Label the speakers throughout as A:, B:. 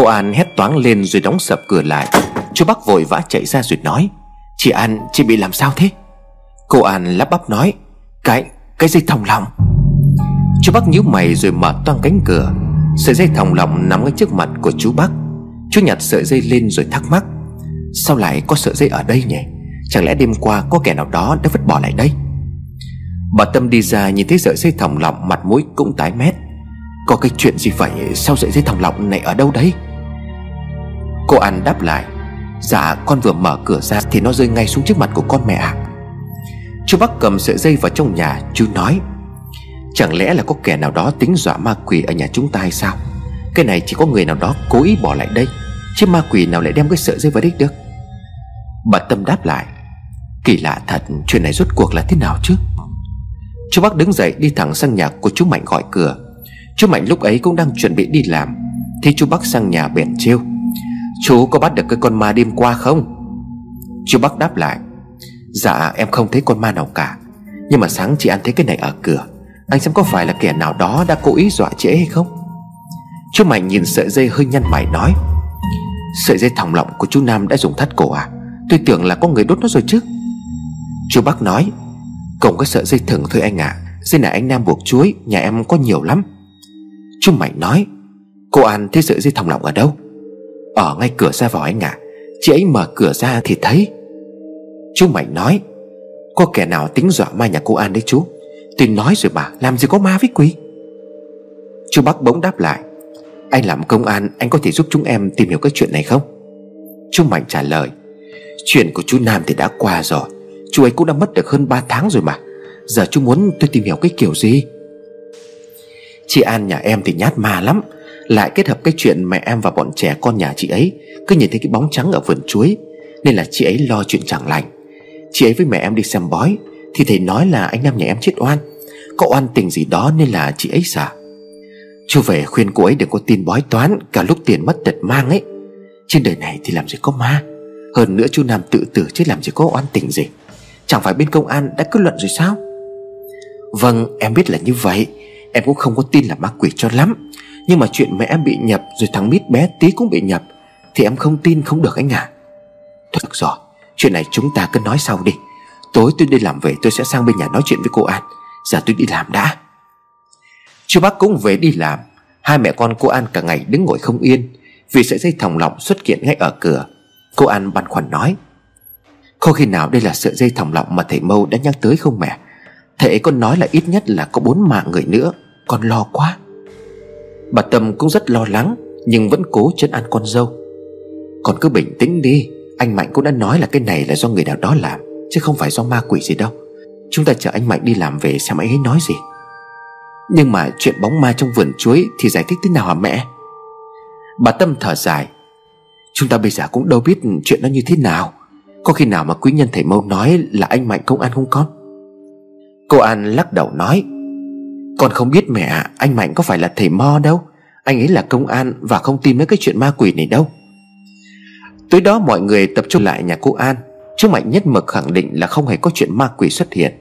A: Cô An hét toáng lên rồi đóng sập cửa lại. Chú Bắc vội vã chạy ra rồi nói, Chị An, chị bị làm sao thế? Cô An lắp bắp nói, Cái cái dây thòng lọng. Chú Bắc nhíu mày rồi mở toang cánh cửa. Sợi dây thòng lọng nằm ngay trước mặt của chú Bắc. Chú nhặt sợi dây lên rồi thắc mắc, Sao lại có sợi dây ở đây nhỉ? Chẳng lẽ đêm qua có kẻ nào đó đã vứt bỏ lại đây? Bà Tâm đi ra nhìn thấy sợi dây thòng lọng Mặt mũi cũng tái mét. Có cái chuyện gì vậy? Sao sợi dây thòng lọng này ở đâu đấy? Cô An đáp lại Dạ con vừa mở cửa ra Thì nó rơi ngay xuống trước mặt của con mẹ ạ. Chú Bắc cầm sợi dây vào trong nhà, Chú nói, Chẳng lẽ là có kẻ nào đó tính dọa ma quỷ ở nhà chúng ta hay sao? Cái này chỉ có người nào đó cố ý bỏ lại đây, Chứ ma quỷ nào lại đem cái sợi dây vào đích được? Bà Tâm đáp lại, Kỳ lạ thật, Chuyện này rốt cuộc là thế nào chứ? Chú Bắc đứng dậy đi thẳng sang nhà của chú Mạnh gọi cửa. Chú Mạnh lúc ấy cũng đang chuẩn bị đi làm, Thì chú Bắc sang nhà bèn trêu Chú có bắt được cái con ma đêm qua không? Chú Bắc đáp lại Dạ em không thấy con ma nào cả. Nhưng mà sáng chị ăn thấy cái này ở cửa, Anh xem có phải là kẻ nào đó đã cố ý dọa chị hay không? Chú Mạnh nhìn sợi dây hơi nhăn mày nói, Sợi dây thòng lọng của chú Nam đã dùng thắt cổ à? Tôi tưởng là có người đốt nó rồi chứ. Chú Bắc nói, Cổng có sợi dây thừng thôi anh ạ. À. Dây này anh Nam buộc chuối, Nhà em có nhiều lắm. Chú Mạnh nói, Cô An thấy sợi dây thòng lọng ở đâu? Ở ngay cửa ra vào anh ạ. À. Chị ấy mở cửa ra thì thấy. Chú Mạnh nói, Có kẻ nào tính dọa ma nhà cô An đấy chú? Tôi nói rồi mà Làm gì có ma với quỷ. Chú Bắc bỗng đáp lại, Anh làm công an, Anh có thể giúp chúng em tìm hiểu cái chuyện này không? Chú Mạnh trả lời, Chuyện của chú Nam thì đã qua rồi. Chú ấy cũng đã mất được hơn 3 tháng rồi mà. Giờ chú muốn tôi tìm hiểu cái kiểu gì? Chị An nhà em thì nhát ma lắm. Lại kết hợp cái chuyện mẹ em và bọn trẻ con nhà chị ấy. Cứ nhìn thấy cái bóng trắng ở vườn chuối, Nên là chị ấy lo chuyện chẳng lành. Chị ấy với mẹ em đi xem bói, Thì thầy nói là anh Nam nhà em chết oan. Có oan tình gì đó nên là chị ấy sợ. Chú về khuyên cô ấy đừng có tin bói toán, Cả lúc tiền mất tật mang ấy. Trên đời này thì làm gì có ma. Hơn nữa chú Nam tự tử chứ làm gì có oan tình gì. Chẳng phải bên công an đã kết luận rồi sao? Vâng em biết là như vậy. Em cũng không có tin là ma quỷ cho lắm. Nhưng mà chuyện mẹ em bị nhập Rồi thằng mít bé tí cũng bị nhập Thì em không tin không được anh à Thôi được rồi, Chuyện này chúng ta cứ nói sau đi. Tối tôi đi làm về tôi sẽ sang bên nhà nói chuyện với cô An. Giờ tôi đi làm đã. Chú bác cũng về đi làm. Hai mẹ con cô An cả ngày đứng ngồi không yên Vì sợi dây thòng lọng xuất hiện ngay ở cửa. Cô An băn khoăn nói, Có khi nào đây là sợi dây thòng lọng mà thầy Mâu đã nhắc tới không mẹ? Thầy ấy còn nói là ít nhất là có bốn mạng người nữa, Con lo quá. Bà Tâm cũng rất lo lắng, Nhưng vẫn cố chấn an con dâu. Còn cứ bình tĩnh đi, Anh Mạnh cũng đã nói là cái này là do người nào đó làm, Chứ không phải do ma quỷ gì đâu. Chúng ta chờ anh Mạnh đi làm về xem anh ấy nói gì. Nhưng mà chuyện bóng ma trong vườn chuối Thì giải thích thế nào hả mẹ? Bà Tâm thở dài. Chúng ta bây giờ cũng đâu biết chuyện nó như thế nào. Có khi nào mà quý nhân thầy mâu nói Là anh Mạnh công an không con? Cô An lắc đầu nói. Con không biết mẹ, Anh Mạnh có phải là thầy mo đâu. Anh ấy là công an và không tin mấy cái chuyện ma quỷ này đâu. Tới đó mọi người tập trung lại nhà cô An. Chú Mạnh nhất mực khẳng định là không hề có chuyện ma quỷ xuất hiện.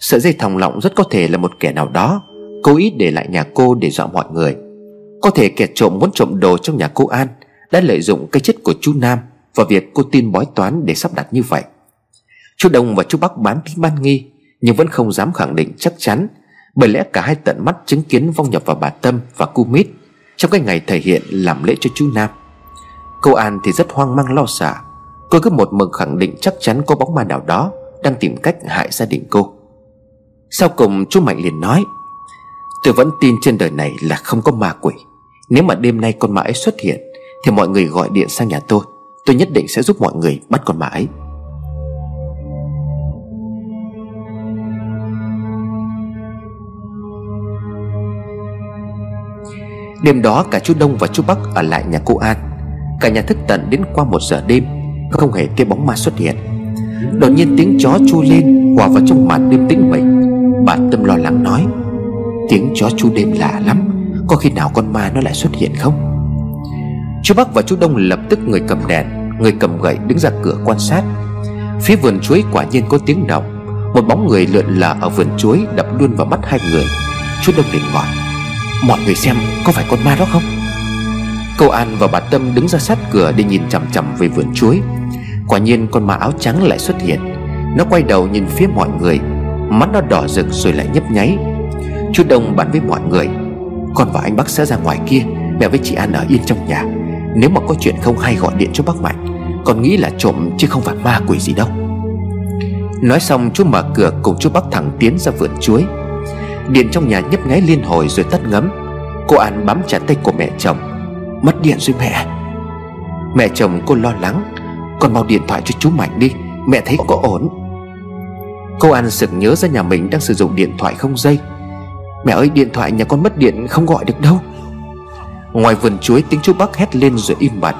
A: Sợi dây thòng lọng rất có thể là một kẻ nào đó, Cố ý để lại nhà cô để dọa mọi người. Có thể kẻ trộm muốn trộm đồ trong nhà cô An Đã lợi dụng cái chết của chú Nam Và việc cô tin bói toán để sắp đặt như vậy. Chú Đông và chú Bắc bán tính ban nghi, Nhưng vẫn không dám khẳng định chắc chắn bởi lẽ cả hai tận mắt chứng kiến vong nhập vào bà Tâm và cu mít Trong cái ngày thể hiện làm lễ cho chú Nam. Cô An thì rất hoang mang lo sợ. Cô cứ một mực khẳng định chắc chắn có bóng ma nào đó Đang tìm cách hại gia đình cô. Sau cùng chú Mạnh liền nói, Tôi vẫn tin trên đời này là không có ma quỷ. Nếu mà đêm nay con ma ấy xuất hiện Thì mọi người gọi điện sang nhà tôi. Tôi nhất định sẽ giúp mọi người bắt con ma ấy. Đêm đó cả chú Đông và chú Bắc ở lại nhà cô An. Cả nhà thức tận đến qua một giờ đêm, Không hề thấy bóng ma xuất hiện. Đột nhiên tiếng chó chu lên, Hòa vào trong màn đêm tĩnh mịch. Bà Tâm lo lắng nói, Tiếng chó chu đêm lạ lắm, Có khi nào con ma nó lại xuất hiện không? Chú Bắc và chú Đông lập tức người cầm đèn, Người cầm gậy đứng ra cửa quan sát. Phía vườn chuối quả nhiên có tiếng động. Một bóng người lượn lờ ở vườn chuối Đập luôn vào mắt hai người. Chú Đông liền gọi Mọi người xem có phải con ma đó không? Câu An và bà Tâm đứng ra sát cửa để nhìn chằm chằm về vườn chuối. Quả nhiên con ma áo trắng lại xuất hiện. Nó quay đầu nhìn phía mọi người. Mắt nó đỏ rực rồi lại nhấp nháy. Chú Đông bàn với mọi người. Con và anh bác sẽ ra ngoài kia. Mẹ với chị An ở yên trong nhà. Nếu mà có chuyện không hay gọi điện cho bác Mạnh. Con nghĩ là trộm chứ không phải ma quỷ gì đâu. Nói xong, chú mở cửa cùng chú bác thẳng tiến ra vườn chuối. Điện trong nhà nhấp nháy liên hồi rồi tắt ngấm. Cô An bám chặt tay của mẹ chồng. Mất điện rồi mẹ. Mẹ chồng cô lo lắng. Con mau điện thoại cho chú Mạnh đi. Mẹ thấy có ổn. Cô An sực nhớ ra nhà mình đang sử dụng điện thoại không dây. Mẹ ơi, điện thoại nhà con mất điện không gọi được đâu. Ngoài vườn chuối, tiếng chú Bắc hét lên rồi im bặt.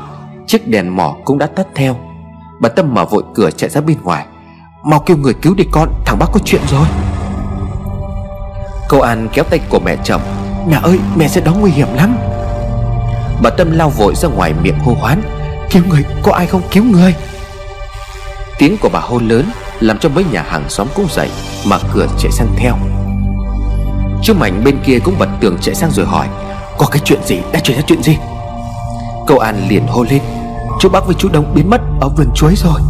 A: Chiếc đèn mỏ cũng đã tắt theo. Bà Tâm mở vội cửa chạy ra bên ngoài. Mau kêu người cứu đi con, Thằng bác có chuyện rồi. Cô An kéo tay của mẹ chồng. Mẹ ơi mẹ sẽ đó nguy hiểm lắm. Bà Tâm lao vội ra ngoài miệng hô hoán. Cứu người có ai không? Cứu người. Tiếng của bà hô lớn Làm cho mấy nhà hàng xóm cũng dậy Mà cửa chạy sang theo. Chú Mạnh bên kia cũng bật tường chạy sang rồi hỏi Có cái chuyện gì? Đã xảy ra chuyện gì? Cậu An liền hô lên Chú Bắc với chú Đông biến mất ở vườn chuối rồi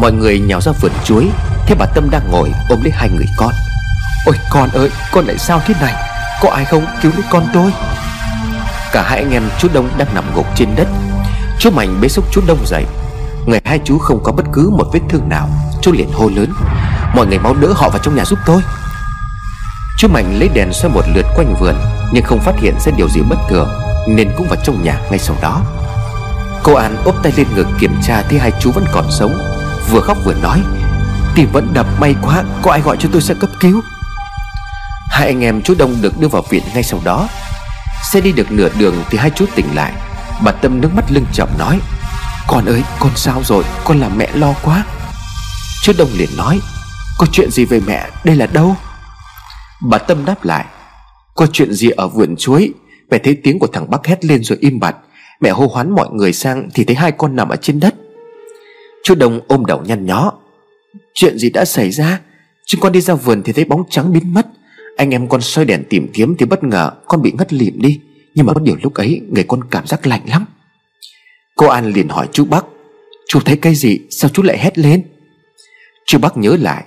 A: Mọi người nhào ra vườn chuối. Thế bà Tâm đang ngồi ôm lấy hai người con. Ôi con ơi, con lại sao thế này? Có ai không cứu lấy con tôi? Cả hai anh em chú Đông đang nằm gục trên đất. Chú Mạnh bế xúc chú Đông dậy. Người hai chú không có bất cứ một vết thương nào. Chú liền hô lớn. Mọi người mau đỡ họ vào trong nhà giúp tôi. Chú Mạnh lấy đèn xoay một lượt quanh vườn, Nhưng không phát hiện ra điều gì bất thường, Nên cũng vào trong nhà ngay sau đó. Cô An ốp tay lên ngực kiểm tra Thấy hai chú vẫn còn sống. Vừa khóc vừa nói. Tim vẫn đập may quá, Có ai gọi cho tôi sẽ cấp cứu? Hai anh em chú Đông được đưa vào viện ngay sau đó. Xe đi được nửa đường thì hai chú tỉnh lại. Bà Tâm nước mắt lưng chậm nói, Con ơi, con sao rồi? Con làm mẹ lo quá. Chú Đông liền nói, Có chuyện gì về mẹ? Đây là đâu? Bà Tâm đáp lại, Có chuyện gì ở vườn chuối? Mẹ thấy tiếng của thằng Bắc hét lên rồi im bặt. Mẹ hô hoán mọi người sang Thì thấy hai con nằm ở trên đất. Chú Đông ôm đầu nhăn nhó. Chuyện gì đã xảy ra? Chúng con đi ra vườn thì thấy bóng trắng biến mất. Anh em con soi đèn tìm kiếm Thì bất ngờ con bị ngất lịm đi. Nhưng mà có điều lúc ấy người con cảm giác lạnh lắm. Cô An liền hỏi chú Bắc, Chú thấy cái gì? Sao chú lại hét lên? Chú Bắc nhớ lại,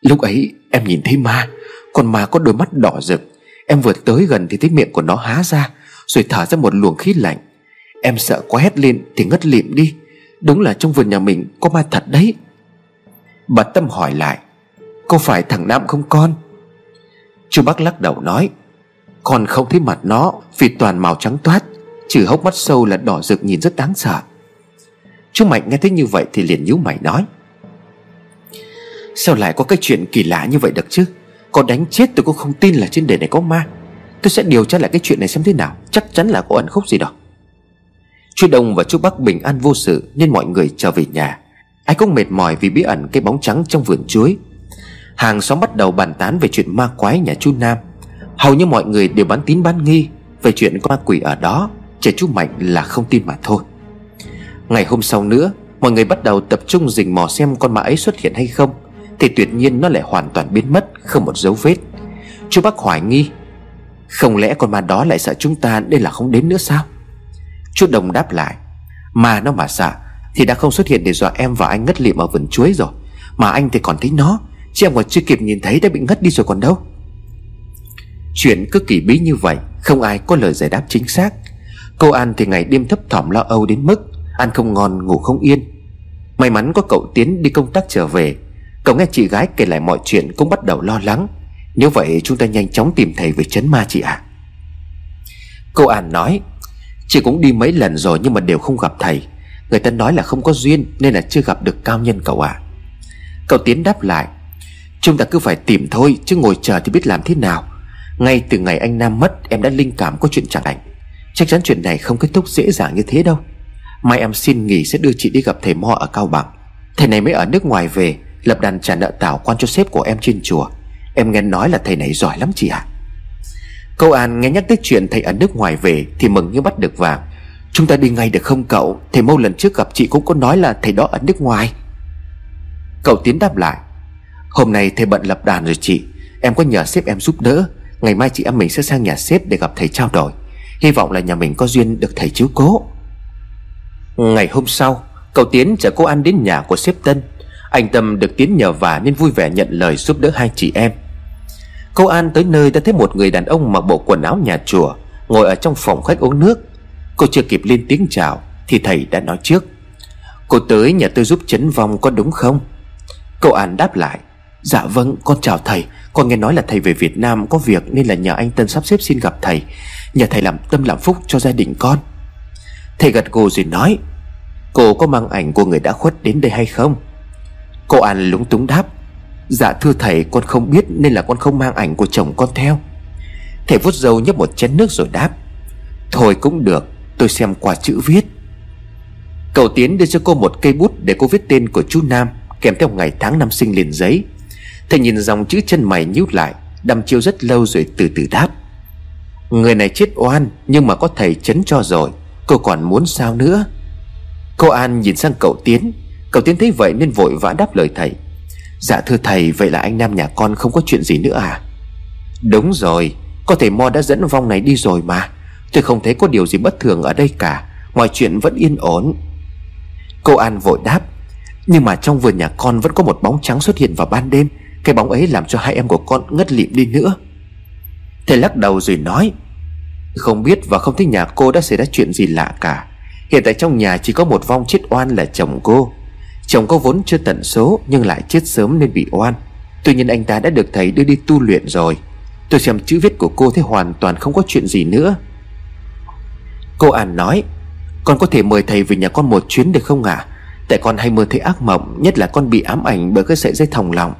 A: Lúc ấy em nhìn thấy ma, Con ma có đôi mắt đỏ rực. Em vừa tới gần thì thấy miệng của nó há ra, Rồi thở ra một luồng khí lạnh. Em sợ quá hét lên thì ngất lịm đi. Đúng là trong vườn nhà mình có ma thật đấy. Bà Tâm hỏi lại, Có phải thằng Nam không con? Chú bác lắc đầu nói, Con không thấy mặt nó Vì toàn màu trắng toát, Trừ hốc mắt sâu là đỏ rực nhìn rất đáng sợ. Chú Mạnh nghe thấy như vậy Thì liền nhíu mày nói, Sao lại có cái chuyện kỳ lạ như vậy được chứ? Có đánh chết tôi cũng không tin là trên đời này có ma. Tôi sẽ điều tra lại cái chuyện này xem thế nào. Chắc chắn là có ẩn khúc gì đó. Chú Đông và chú Bắc bình an vô sự Nên mọi người trở về nhà. Ai cũng mệt mỏi vì bí ẩn cái bóng trắng trong vườn chuối. Hàng xóm bắt đầu bàn tán về chuyện ma quái nhà chú Nam. Hầu như mọi người đều bán tín bán nghi Về chuyện có ma quỷ ở đó, trẻ chú Mạnh là không tin mà thôi. Ngày hôm sau nữa, Mọi người bắt đầu tập trung rình mò xem con ma ấy xuất hiện hay không, Thì tuyệt nhiên nó lại hoàn toàn biến mất, Không một dấu vết. Chú Bắc hoài nghi, Không lẽ con ma đó lại sợ chúng ta Nên là không đến nữa sao? Chú Đồng đáp lại, Mà nó mà sợ Thì đã không xuất hiện để dọa em và anh ngất lịm ở vườn chuối rồi. Mà anh thì còn thấy nó, Chứ em còn chưa kịp nhìn thấy đã bị ngất đi rồi còn đâu. Chuyện cứ kỳ bí như vậy, Không ai có lời giải đáp chính xác. Cô An thì ngày đêm thấp thỏm lo âu đến mức Ăn không ngon, ngủ không yên. May mắn có cậu Tiến đi công tác trở về. Cậu nghe chị gái kể lại mọi chuyện Cũng bắt đầu lo lắng. Nếu vậy chúng ta nhanh chóng tìm thầy về chấn ma chị ạ. À. Cô An nói Chị cũng đi mấy lần rồi nhưng mà đều không gặp thầy. Người ta nói là không có duyên Nên là chưa gặp được cao nhân cậu à Cậu Tiến đáp lại, Chúng ta cứ phải tìm thôi, Chứ ngồi chờ thì biết làm thế nào. Ngay từ ngày anh Nam mất, Em đã linh cảm có chuyện chẳng lành. Chắc chắn chuyện này không kết thúc dễ dàng như thế đâu. Mai em xin nghỉ sẽ đưa chị đi gặp thầy Mo ở Cao Bằng. Thầy này mới ở nước ngoài về, Lập đàn trả nợ tảo quan cho sếp của em trên chùa. Em nghe nói là thầy này giỏi lắm chị ạ. à. Câu An nghe nhắc tới chuyện thầy ở nước ngoài về Thì mừng như bắt được vàng. Chúng ta đi ngay được không cậu? Thầy Mâu lần trước gặp chị cũng có nói là thầy đó ở nước ngoài. Cậu Tiến đáp lại, Hôm nay thầy bận lập đàn rồi chị. Em có nhờ sếp em giúp đỡ. Ngày mai chị em mình sẽ sang nhà sếp để gặp thầy trao đổi. Hy vọng là nhà mình có duyên được thầy chiếu cố. Ngày hôm sau, Cậu Tiến chở cô An đến nhà của sếp Tân. Anh Tâm được Tiến nhờ vả nên vui vẻ nhận lời giúp đỡ hai chị em. Cô An tới nơi đã thấy một người đàn ông mặc bộ quần áo nhà chùa, Ngồi ở trong phòng khách uống nước. Cô chưa kịp lên tiếng chào, Thì thầy đã nói trước. Cô tới nhà tôi giúp chấn vong có đúng không? Cô An đáp lại Dạ vâng con chào thầy. Con nghe nói là thầy về Việt Nam có việc Nên là nhờ anh Tân sắp xếp xin gặp thầy. Nhờ thầy làm tâm làm phúc cho gia đình con. Thầy gật gù rồi nói, Cô có mang ảnh của người đã khuất đến đây hay không? Cô An lúng túng đáp Dạ thưa thầy, con không biết Nên là con không mang ảnh của chồng con theo. Thầy vuốt dâu nhấp một chén nước rồi đáp, Thôi cũng được, Tôi xem qua chữ viết. Cậu Tiến đưa cho cô một cây bút Để cô viết tên của chú Nam, Kèm theo ngày tháng năm sinh liền giấy. Thầy nhìn dòng chữ chân mày nhíu lại, Đăm chiêu rất lâu rồi từ từ đáp, Người này chết oan, Nhưng mà có thầy chấn cho rồi, Cô còn muốn sao nữa? Cô An nhìn sang cậu Tiến Cậu Tiến thấy vậy nên vội vã đáp lời thầy Dạ thưa thầy, Vậy là anh Nam nhà con không có chuyện gì nữa à? Đúng rồi, Có thể Mo đã dẫn vong này đi rồi mà. Tôi không thấy có điều gì bất thường ở đây cả, Mọi chuyện vẫn yên ổn. Cô An vội đáp, Nhưng mà trong vườn nhà con vẫn có một bóng trắng xuất hiện vào ban đêm, Cái bóng ấy làm cho hai em của con ngất lịm đi nữa. Thầy lắc đầu rồi nói, Không biết và không thấy nhà cô đã xảy ra chuyện gì lạ cả. Hiện tại trong nhà chỉ có một vong chết oan là chồng cô. Chồng có vốn chưa tận số Nhưng lại chết sớm nên bị oan. Tuy nhiên anh ta đã được thầy đưa đi tu luyện rồi. Tôi xem chữ viết của cô thấy hoàn toàn không có chuyện gì nữa. Cô An nói, Con có thể mời thầy về nhà con một chuyến được không ạ? À? Tại con hay mơ thấy ác mộng, Nhất là con bị ám ảnh bởi cái sợi dây thòng lòng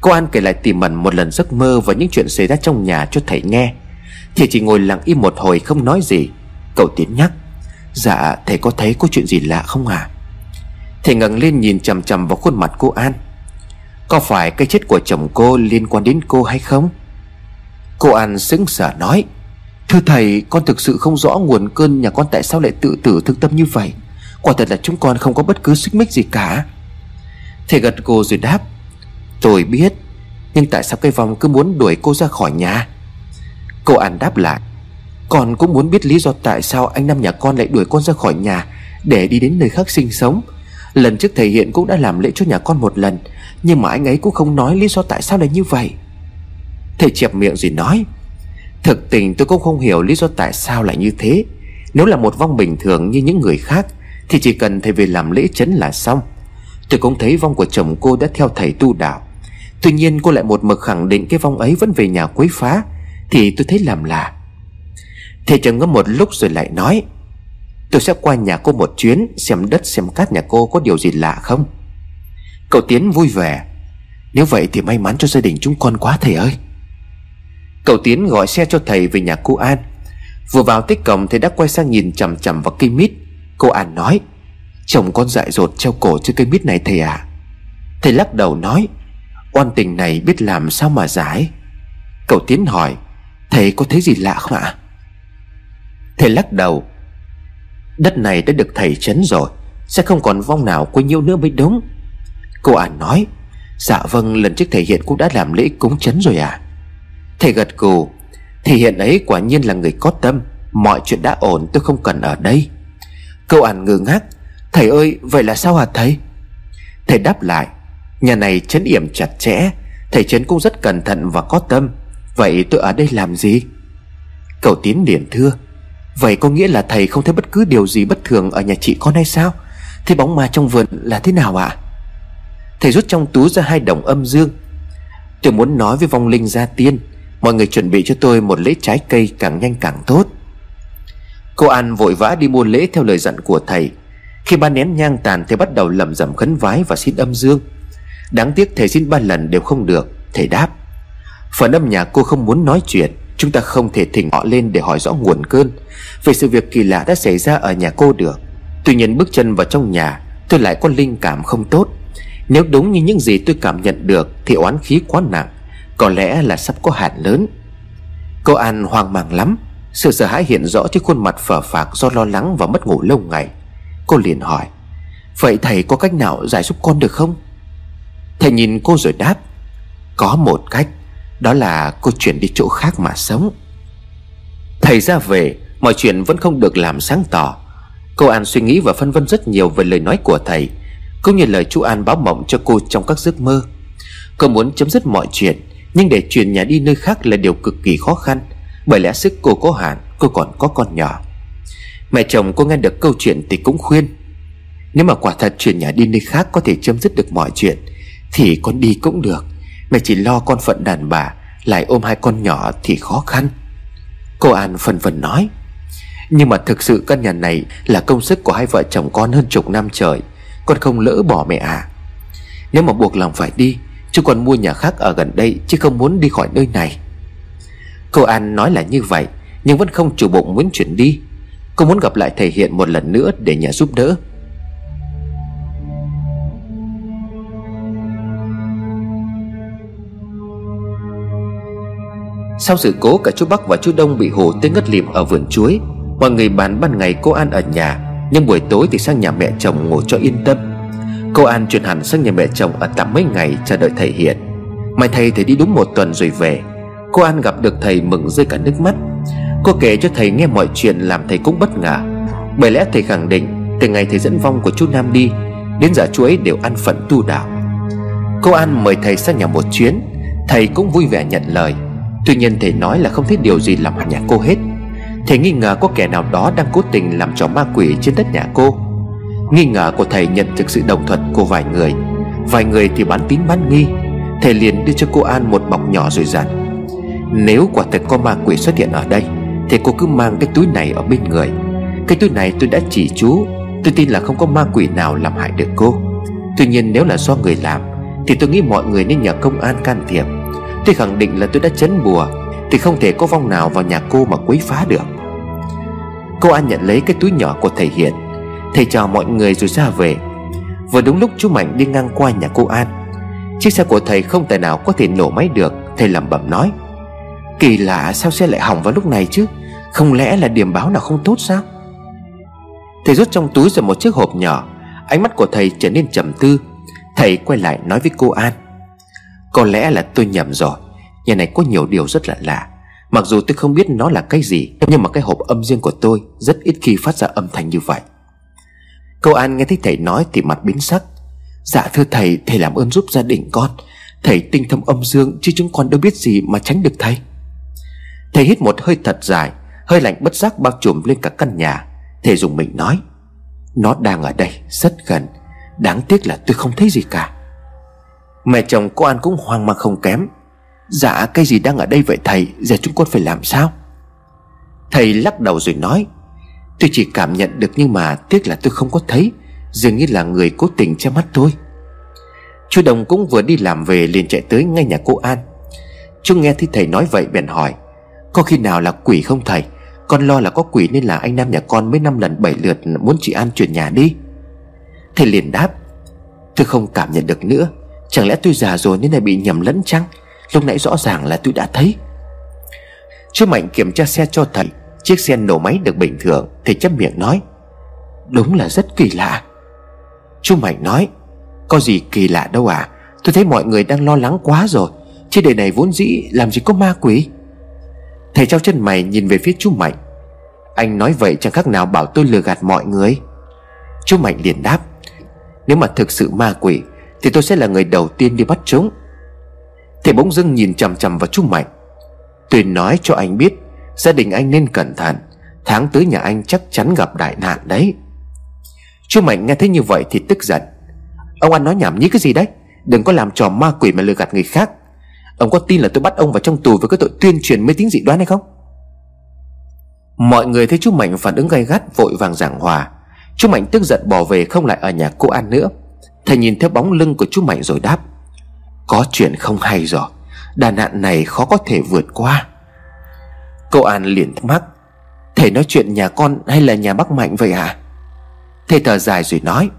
A: Cô An kể lại tỉ mẩn một lần giấc mơ Và những chuyện xảy ra trong nhà cho thầy nghe. Thì chỉ ngồi lặng im một hồi không nói gì. Cậu Tiến nhắc Dạ thầy có thấy có chuyện gì lạ không à Thầy ngẩng lên nhìn chằm chằm vào khuôn mặt cô An. Có phải cái chết của chồng cô liên quan đến cô hay không? Cô An sững sờ nói, Thưa thầy, con thực sự không rõ nguồn cơn nhà con tại sao lại tự tử thương tâm như vậy. Quả thật là chúng con không có bất cứ xích mích gì cả. Thầy gật cô rồi đáp, Tôi biết, Nhưng tại sao cây vòng cứ muốn đuổi cô ra khỏi nhà? Cô An đáp lại, Con cũng muốn biết lý do tại sao anh Năm nhà con lại đuổi con ra khỏi nhà Để đi đến nơi khác sinh sống. Lần trước thầy Hiện cũng đã làm lễ cho nhà con một lần, Nhưng mà anh ấy cũng không nói lý do tại sao lại như vậy. Thầy chẹp miệng rồi nói, Thực tình tôi cũng không hiểu lý do tại sao lại như thế. Nếu là một vong bình thường như những người khác, Thì chỉ cần thầy về làm lễ chấn là xong. Tôi cũng thấy vong của chồng cô đã theo thầy tu đạo. Tuy nhiên cô lại một mực khẳng định cái vong ấy vẫn về nhà quấy phá, Thì tôi thấy làm lạ. Thầy trầm ngâm một lúc rồi lại nói Tôi sẽ qua nhà cô một chuyến, Xem đất xem cát nhà cô có điều gì lạ không? Cậu Tiến vui vẻ. Nếu vậy thì may mắn cho gia đình chúng con quá thầy ơi. Cậu Tiến gọi xe cho thầy về nhà cô An. Vừa vào tích cổng thầy đã quay sang nhìn chằm chằm vào cây mít. Cô An nói, Chồng con dại dột treo cổ trên cây mít này thầy à Thầy lắc đầu nói, Oan tình này biết làm sao mà giải. Cậu Tiến hỏi, Thầy có thấy gì lạ không ạ? Thầy lắc đầu Đất này đã được thầy chấn rồi, Sẽ không còn vong nào quấy nhiễu nữa mới đúng. Cô An nói Dạ vâng lần trước thầy Hiện cũng đã làm lễ cúng chấn rồi à Thầy gật gù Thì hiện ấy quả nhiên là người có tâm, Mọi chuyện đã ổn, tôi không cần ở đây. Câu ản ngơ ngác, Thầy ơi, vậy là sao hả thầy? Thầy đáp lại, Nhà này chấn yểm chặt chẽ, Thầy chấn cũng rất cẩn thận và có tâm, Vậy tôi ở đây làm gì? Cậu tiến liền thưa Vậy có nghĩa là thầy không thấy bất cứ điều gì bất thường Ở nhà chị con hay sao? Thế bóng ma trong vườn là thế nào ạ? Thầy rút trong túi ra hai đồng âm dương. Tôi muốn nói với vong linh gia tiên, Mọi người chuẩn bị cho tôi một lễ trái cây càng nhanh càng tốt. Cô An vội vã đi mua lễ theo lời dặn của thầy. Khi ba nén nhang tàn, Thầy bắt đầu lầm rầm khấn vái và xin âm dương. Đáng tiếc thầy xin ba lần đều không được, Thầy đáp. Phần âm nhạc cô không muốn nói chuyện. Chúng ta không thể thỉnh họ lên để hỏi rõ nguồn cơn. Về sự việc kỳ lạ đã xảy ra ở nhà cô được. Tuy nhiên bước chân vào trong nhà, Tôi lại có linh cảm không tốt. Nếu đúng như những gì tôi cảm nhận được Thì oán khí quá nặng, có lẽ là sắp có hạn lớn. Cô An hoang mang lắm, Sự sợ hãi hiện rõ trên khuôn mặt phở phạc Do lo lắng và mất ngủ lâu ngày. Cô liền hỏi, Vậy thầy có cách nào giải giúp con được không? Thầy nhìn cô rồi đáp, Có một cách. Đó là cô chuyển đi chỗ khác mà sống. Thầy ra về, Mọi chuyện vẫn không được làm sáng tỏ. Cô An suy nghĩ và phân vân rất nhiều về lời nói của thầy, Cũng như lời chú An báo mộng cho cô trong các giấc mơ. Cô muốn chấm dứt mọi chuyện, Nhưng để chuyển nhà đi nơi khác là điều cực kỳ khó khăn, Bởi lẽ sức cô có hạn, Cô còn có con nhỏ. Mẹ chồng cô nghe được câu chuyện thì cũng khuyên, Nếu mà quả thật chuyển nhà đi nơi khác Có thể chấm dứt được mọi chuyện, Thì con đi cũng được. Mẹ chỉ lo con phận đàn bà, Lại ôm hai con nhỏ thì khó khăn. Cô An phần phần nói, Nhưng mà thực sự căn nhà này Là công sức của hai vợ chồng con hơn chục năm trời, Con không lỡ bỏ mẹ à. Nếu mà buộc lòng phải đi, Chứ còn mua nhà khác ở gần đây Chứ không muốn đi khỏi nơi này. Cô An nói là như vậy, Nhưng vẫn không chủ bụng muốn chuyển đi. Cô muốn gặp lại thầy Hiện một lần nữa để nhờ giúp đỡ. Sau sự cố, cả chú Bắc và chú Đông bị hổ tới ngất lịm ở vườn chuối. Mọi người bàn ban ngày cô An ở nhà, Nhưng buổi tối thì sang nhà mẹ chồng ngủ cho yên tâm. Cô An chuyển hẳn sang nhà mẹ chồng ở tạm mấy ngày chờ đợi thầy Hiện Mai thầy thì đi đúng một tuần rồi về. Cô An gặp được thầy mừng rơi cả nước mắt. Cô kể cho thầy nghe mọi chuyện làm thầy cũng bất ngờ. Bởi lẽ thầy khẳng định, Từ ngày thầy dẫn vong của chú Nam đi, Đến giờ chú ấy đều ăn phận tu đạo. Cô An mời thầy sang nhà một chuyến. Thầy cũng vui vẻ nhận lời. Tuy nhiên thầy nói là không thấy điều gì làm hại nhà cô hết. Thầy nghi ngờ có kẻ nào đó đang cố tình làm trò ma quỷ trên đất nhà cô. Nghi ngờ của thầy nhận được sự đồng thuận của vài người. Vài người thì bán tín bán nghi. Thầy liền đưa cho cô An một bọc nhỏ rồi dặn, Nếu quả thật có ma quỷ xuất hiện ở đây, Thì cô cứ mang cái túi này ở bên người. Cái túi này tôi đã chỉ chú. Tôi tin là không có ma quỷ nào làm hại được cô. Tuy nhiên nếu là do người làm, Thì tôi nghĩ mọi người nên nhờ công an can thiệp. Tôi khẳng định là tôi đã chấn bùa, Thì không thể có vong nào vào nhà cô mà quấy phá được. Cô An nhận lấy cái túi nhỏ của thầy Hiện Thầy chào mọi người rồi ra về. Vừa đúng lúc chú Mạnh đi ngang qua nhà cô An. Chiếc xe của thầy không tài nào có thể nổ máy được, Thầy lẩm bẩm nói. Kỳ lạ, sao xe lại hỏng vào lúc này chứ? Không lẽ là điểm báo nào không tốt sao? Thầy rút trong túi ra một chiếc hộp nhỏ, Ánh mắt của thầy trở nên trầm tư. Thầy quay lại nói với cô An. Có lẽ là tôi nhầm rồi. Nhà này có nhiều điều rất là lạ. Mặc dù tôi không biết nó là cái gì, Nhưng mà cái hộp âm riêng của tôi Rất ít khi phát ra âm thanh như vậy. Câu An nghe thấy thầy nói thì mặt biến sắc. Dạ thưa thầy Thầy làm ơn giúp gia đình con. Thầy tinh thông âm dương, Chứ chúng con đâu biết gì mà tránh được thầy. Thầy hít một hơi thật dài, Hơi lạnh bất giác bao trùm lên cả căn nhà. Thầy dùng mình nói, Nó đang ở đây, rất gần. Đáng tiếc là tôi không thấy gì cả. Mẹ chồng cô An cũng hoang mang không kém. Dạ cái gì đang ở đây vậy, thầy? Giờ chúng con phải làm sao? Thầy lắc đầu rồi nói, Tôi chỉ cảm nhận được nhưng mà tiếc là tôi không có thấy, Dường như là người cố tình che mắt tôi. Chú Đồng cũng vừa đi làm về liền chạy tới ngay nhà cô An. Chú nghe thấy thầy nói vậy bèn hỏi, Có khi nào là quỷ không thầy? Con lo là có quỷ nên là anh Nam nhà con mấy năm lần bảy lượt muốn chị An chuyển nhà đi. Thầy liền đáp, Tôi không cảm nhận được nữa. Chẳng lẽ tôi già rồi nên lại bị nhầm lẫn chăng? Lúc nãy rõ ràng là tôi đã thấy. Chú Mạnh kiểm tra xe cho thầy Chiếc xe nổ máy được bình thường Thầy chấp miệng nói, Đúng là rất kỳ lạ. Chú Mạnh nói, Có gì kỳ lạ đâu à? Tôi thấy mọi người đang lo lắng quá rồi. Trên đời này vốn dĩ làm gì có ma quỷ. Thầy trao chân mày nhìn về phía chú Mạnh. Anh nói vậy chẳng khác nào bảo tôi lừa gạt mọi người. Chú Mạnh liền đáp, Nếu mà thực sự ma quỷ thì tôi sẽ là người đầu tiên đi bắt chúng. Thầy bỗng dưng nhìn chằm chằm vào chú Mạnh. Tôi nói cho anh biết, Gia đình anh nên cẩn thận. Tháng tới nhà anh chắc chắn gặp đại nạn đấy. Chú Mạnh nghe thấy như vậy thì tức giận. Ông ăn nói nhảm nhí cái gì đấy? Đừng có làm trò ma quỷ mà lừa gạt người khác. Ông có tin là tôi bắt ông vào trong tù Với cái tội tuyên truyền mê tín dị đoan hay không? Mọi người thấy chú Mạnh phản ứng gay gắt, Vội vàng giảng hòa. Chú Mạnh tức giận bỏ về không lại ở nhà cô An nữa. Thầy nhìn theo bóng lưng của chú Mạnh rồi đáp, Có chuyện không hay rồi Đà nạn này khó có thể vượt qua. Cậu An liền thắc mắc, Thầy nói chuyện nhà con hay là nhà bác Mạnh vậy hả? Thầy thở dài rồi nói,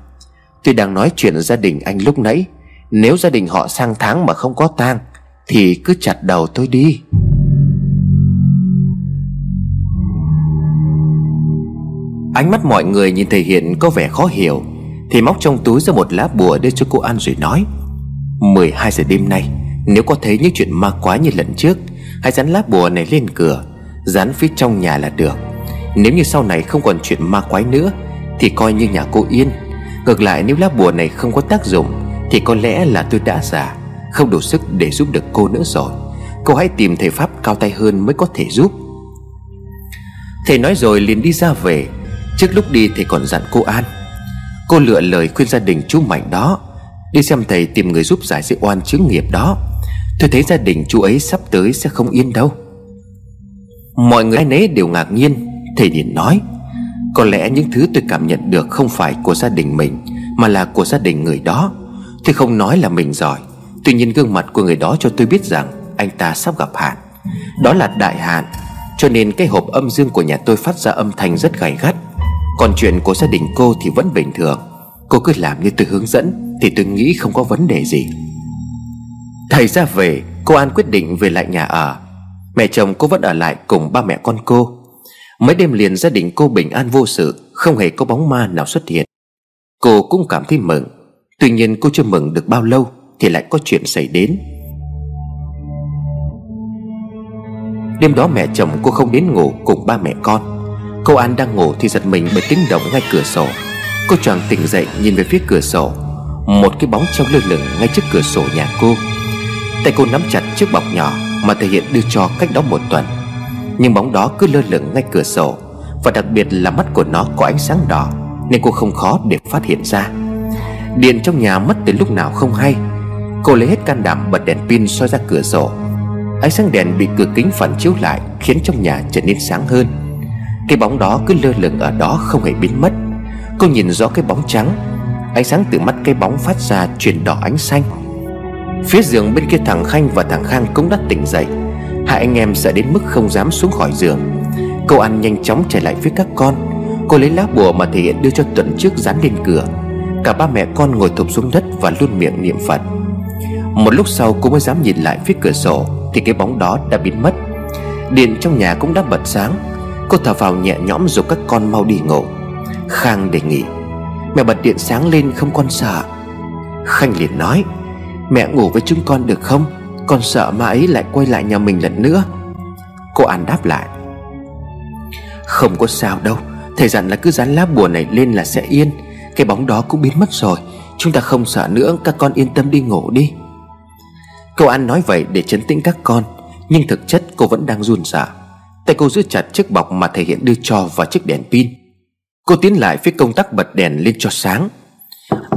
A: Tôi đang nói chuyện gia đình anh lúc nãy, Nếu gia đình họ sang tháng mà không có tang, Thì cứ chặt đầu tôi đi. Ánh mắt mọi người nhìn thầy Hiện có vẻ khó hiểu. Thì móc trong túi ra một lá bùa đưa cho cô ăn rồi nói 12 giờ đêm nay, Nếu có thấy những chuyện ma quái như lần trước, Hãy dán lá bùa này lên cửa, Dán phía trong nhà là được. Nếu như sau này không còn chuyện ma quái nữa, Thì coi như nhà cô yên. Ngược lại, nếu lá bùa này không có tác dụng, Thì có lẽ là tôi đã già, Không đủ sức để giúp được cô nữa rồi. Cô hãy tìm thầy Pháp cao tay hơn mới có thể giúp. Thầy nói rồi liền đi ra về. Trước lúc đi thầy còn dặn cô An Cô lựa lời khuyên gia đình chú Mạnh đó. Đi xem thầy tìm người giúp giải sự oan chứng nghiệp đó. Tôi thấy gia đình chú ấy sắp tới sẽ không yên đâu. Mọi người ai nấy đều ngạc nhiên. Thầy liền nói, Có lẽ những thứ tôi cảm nhận được không phải của gia đình mình, Mà là của gia đình người đó. Tôi không nói là mình giỏi, Tuy nhiên gương mặt của người đó cho tôi biết rằng Anh ta sắp gặp hạn. Đó là đại hạn, Cho nên cái hộp âm dương của nhà tôi phát ra âm thanh rất gay gắt. Còn chuyện của gia đình cô thì vẫn bình thường. Cô cứ làm như tôi hướng dẫn Thì tôi nghĩ không có vấn đề gì. Thầy ra về, Cô An quyết định về lại nhà ở. Mẹ chồng cô vẫn ở lại cùng ba mẹ con cô. Mấy đêm liền gia đình cô bình an vô sự, Không hề có bóng ma nào xuất hiện. Cô cũng cảm thấy mừng. Tuy nhiên cô chưa mừng được bao lâu Thì lại có chuyện xảy đến. Đêm đó mẹ chồng cô không đến ngủ cùng ba mẹ con. Cô An đang ngủ thì giật mình bởi tiếng động ngay cửa sổ. Cô choàng tỉnh dậy, nhìn về phía cửa sổ. Một cái bóng trông lơ lửng ngay trước cửa sổ nhà cô. Tay cô nắm chặt chiếc bọc nhỏ Mà thể hiện đưa cho cách đó một tuần. Nhưng bóng đó cứ lơ lửng ngay cửa sổ. Và đặc biệt là mắt của nó có ánh sáng đỏ, Nên cô không khó để phát hiện ra. Điện trong nhà mất từ lúc nào không hay. Cô lấy hết can đảm bật đèn pin soi ra cửa sổ. Ánh sáng đèn bị cửa kính phản chiếu lại, Khiến trong nhà trở nên sáng hơn. Cái bóng đó cứ lơ lửng ở đó không hề biến mất. Cô nhìn rõ cái bóng trắng. Ánh sáng từ mắt cái bóng phát ra chuyển đỏ ánh xanh. Phía giường bên kia thằng Khanh và thằng Khang cũng đã tỉnh dậy. Hai anh em sợ đến mức không dám xuống khỏi giường. Cô ăn nhanh chóng trở lại phía các con. Cô lấy lá bùa mà thể hiện đưa cho tuần trước dán lên cửa. Cả ba mẹ con ngồi thụp xuống đất và luôn miệng niệm Phật. Một lúc sau cô mới dám nhìn lại phía cửa sổ Thì cái bóng đó đã biến mất. Điện trong nhà cũng đã bật sáng. Cô thở vào nhẹ nhõm rồi các con mau đi ngủ. Khang đề nghị. Mẹ bật điện sáng lên không con sợ. Khanh liền nói, Mẹ ngủ với chúng con được không? Con sợ ma ấy lại quay lại nhà mình lần nữa. Cô An đáp lại, Không có sao đâu. Thầy dặn là cứ dán lá bùa này lên là sẽ yên. Cái bóng đó cũng biến mất rồi. Chúng ta không sợ nữa, Các con yên tâm đi ngủ đi. Cô An nói vậy để chấn tĩnh các con, Nhưng thực chất cô vẫn đang run sợ. Tay cô giữ chặt chiếc bọc mà thể hiện đưa cho vào chiếc đèn pin. Cô tiến lại phía công tắc bật đèn lên cho sáng.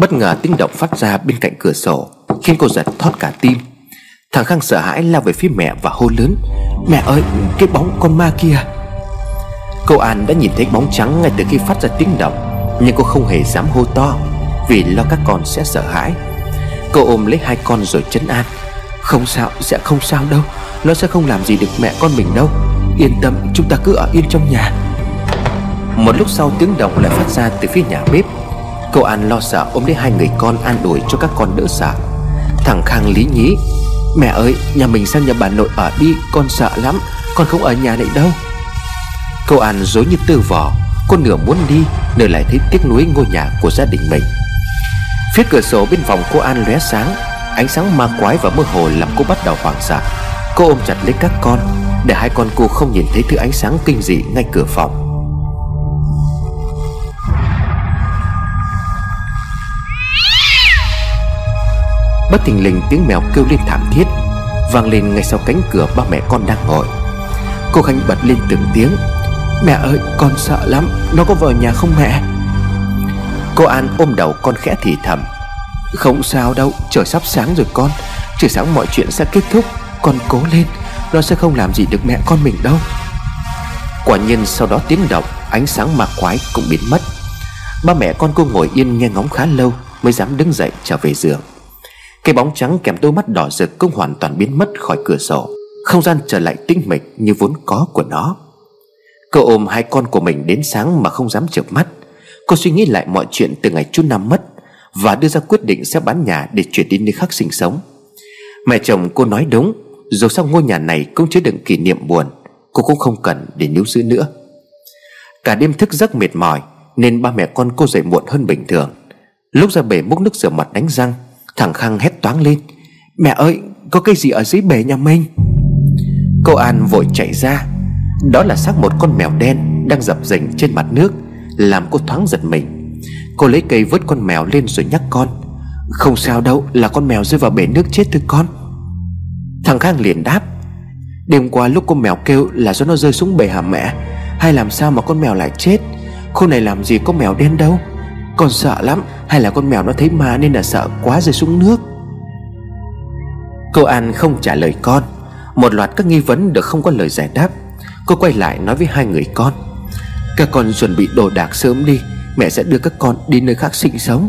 A: Bất ngờ tiếng động phát ra bên cạnh cửa sổ, Khiến cô giật thót cả tim. Thằng Khang sợ hãi lao về phía mẹ và hô lớn, Mẹ ơi, cái bóng con ma kia. Cô An đã nhìn thấy bóng trắng ngay từ khi phát ra tiếng động, Nhưng cô không hề dám hô to, Vì lo các con sẽ sợ hãi. Cô ôm lấy hai con rồi chấn an, Không sao, sẽ không sao đâu, Nó sẽ không làm gì được mẹ con mình đâu. Yên tâm, chúng ta cứ ở yên trong nhà. Một lúc sau tiếng động lại phát ra từ phía nhà bếp. Cô An lo sợ ôm lấy hai người con an ủi cho các con đỡ sợ. Thằng Khang lý nhí, Mẹ ơi, nhà mình sang nhà bà nội ở đi, Con sợ lắm, Con không ở nhà này đâu. Cô An dối như tư vỏ Cô nửa muốn đi nơi lại thấy tiếc nuối ngôi nhà của gia đình mình. Phía cửa sổ bên phòng cô An lóe sáng, Ánh sáng ma quái và mơ hồ làm cô bắt đầu hoảng sợ. Cô ôm chặt lấy các con để hai con cô không nhìn thấy thứ ánh sáng kinh dị ngay cửa phòng. Bất thình lình tiếng mèo kêu lên thảm thiết, Vang lên ngay sau cánh cửa ba mẹ con đang ngồi. Cô Khánh bật lên từng tiếng, Mẹ ơi, con sợ lắm, Nó có vào nhà không mẹ? Cô An ôm đầu con khẽ thì thầm, Không sao đâu, Trời sắp sáng rồi con, Trời sáng mọi chuyện sẽ kết thúc, Con cố lên. Nó sẽ không làm gì được mẹ con mình đâu. Quả nhiên sau đó tiếng động, Ánh sáng ma quái cũng biến mất. Ba mẹ con cô ngồi yên nghe ngóng khá lâu Mới dám đứng dậy trở về giường. Cái bóng trắng kèm đôi mắt đỏ rực cũng hoàn toàn biến mất khỏi cửa sổ. Không gian trở lại tĩnh mịch như vốn có của nó. Cô ôm hai con của mình đến sáng mà không dám chợp mắt. Cô suy nghĩ lại mọi chuyện từ ngày chú Năm mất Và đưa ra quyết định sẽ bán nhà để chuyển đi nơi khác sinh sống. Mẹ chồng cô nói đúng dù sao ngôi nhà này cũng chứa đựng kỷ niệm buồn, Cô cũng không cần để níu giữ nữa. Cả đêm thức giấc mệt mỏi, Nên ba mẹ con cô dậy muộn hơn bình thường. Lúc ra bể múc nước rửa mặt đánh răng, Thằng Khang hét toáng lên, Mẹ ơi, có cái gì ở dưới bể nhà mình? Cô An vội chạy ra. Đó là xác một con mèo đen Đang dập dềnh trên mặt nước, Làm cô thoáng giật mình. Cô lấy cây vớt con mèo lên rồi nhắc con, Không sao đâu, là con mèo rơi vào bể nước chết thôi con. Thằng Khang liền đáp, Đêm qua lúc con mèo kêu là do nó rơi xuống bể hả mẹ? Hay làm sao mà con mèo lại chết? Khu này làm gì có mèo đen đâu. Con sợ lắm, Hay là con mèo nó thấy ma nên là sợ quá rơi xuống nước? Cô An không trả lời con. Một loạt các nghi vấn được không có lời giải đáp. Cô quay lại nói với hai người con, Các con chuẩn bị đồ đạc sớm đi, Mẹ sẽ đưa các con đi nơi khác sinh sống.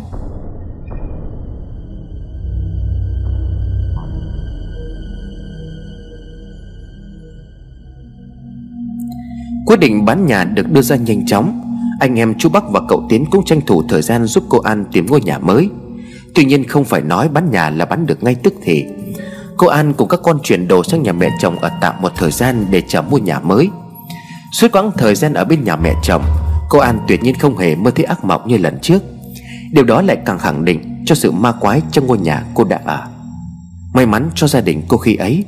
A: Quyết định bán nhà được đưa ra nhanh chóng. Anh em chú Bắc và cậu Tiến cũng tranh thủ thời gian giúp cô An tìm ngôi nhà mới. Tuy nhiên không phải nói bán nhà là bán được ngay tức thì. Cô An cùng các con chuyển đồ sang nhà mẹ chồng ở tạm một thời gian để chờ mua nhà mới. Suốt quãng thời gian ở bên nhà mẹ chồng, Cô An tuyệt nhiên không hề mơ thấy ác mộng như lần trước. Điều đó lại càng khẳng định cho sự ma quái trong ngôi nhà cô đã ở. May mắn cho gia đình cô khi ấy,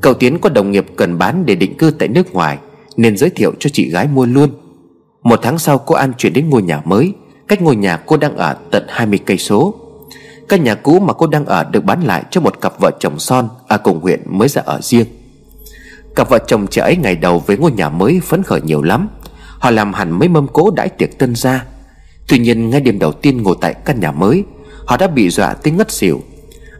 A: Cậu Tiến có đồng nghiệp cần bán để định cư tại nước ngoài. Nên giới thiệu cho chị gái mua luôn. Một tháng sau cô An chuyển đến ngôi nhà mới. Cách ngôi nhà cô đang ở tận 20 cây số. Căn nhà cũ mà cô đang ở được bán lại cho một cặp vợ chồng son Ở cùng huyện mới ra ở riêng. Cặp vợ chồng trẻ ấy ngày đầu với ngôi nhà mới phấn khởi nhiều lắm. Họ làm hẳn mấy mâm cỗ đãi tiệc tân gia. Tuy nhiên, ngay đêm đầu tiên ngồi tại căn nhà mới, Họ đã bị dọa tới ngất xỉu.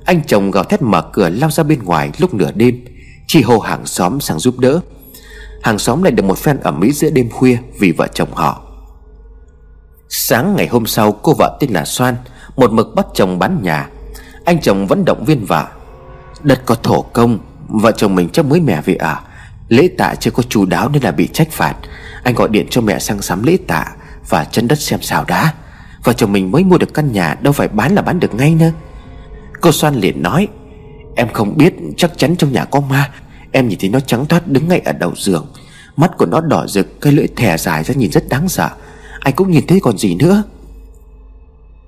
A: Anh chồng gào thét mở cửa lao ra bên ngoài lúc nửa đêm chỉ hô hàng xóm sang giúp đỡ. Hàng xóm lại được một phen ở Mỹ giữa đêm khuya Vì vợ chồng họ. Sáng ngày hôm sau, cô vợ tên là Soan, Một mực bắt chồng bán nhà. Anh chồng vẫn động viên vợ. Đất có thổ công, Vợ chồng mình chắc mới mẻ về ở Lễ tạ chưa có chú đáo nên là bị trách phạt. Anh gọi điện cho mẹ sang sắm lễ tạ Và chân đất xem sao đã. Vợ chồng mình mới mua được căn nhà, Đâu phải bán là bán được ngay nữa. Cô Soan liền nói, Em không biết, chắc chắn trong nhà có ma Em nhìn thấy nó trắng thoát đứng ngay ở đầu giường. Mắt của nó đỏ rực, Cái lưỡi thè dài ra nhìn rất đáng sợ. Anh cũng nhìn thấy còn gì nữa.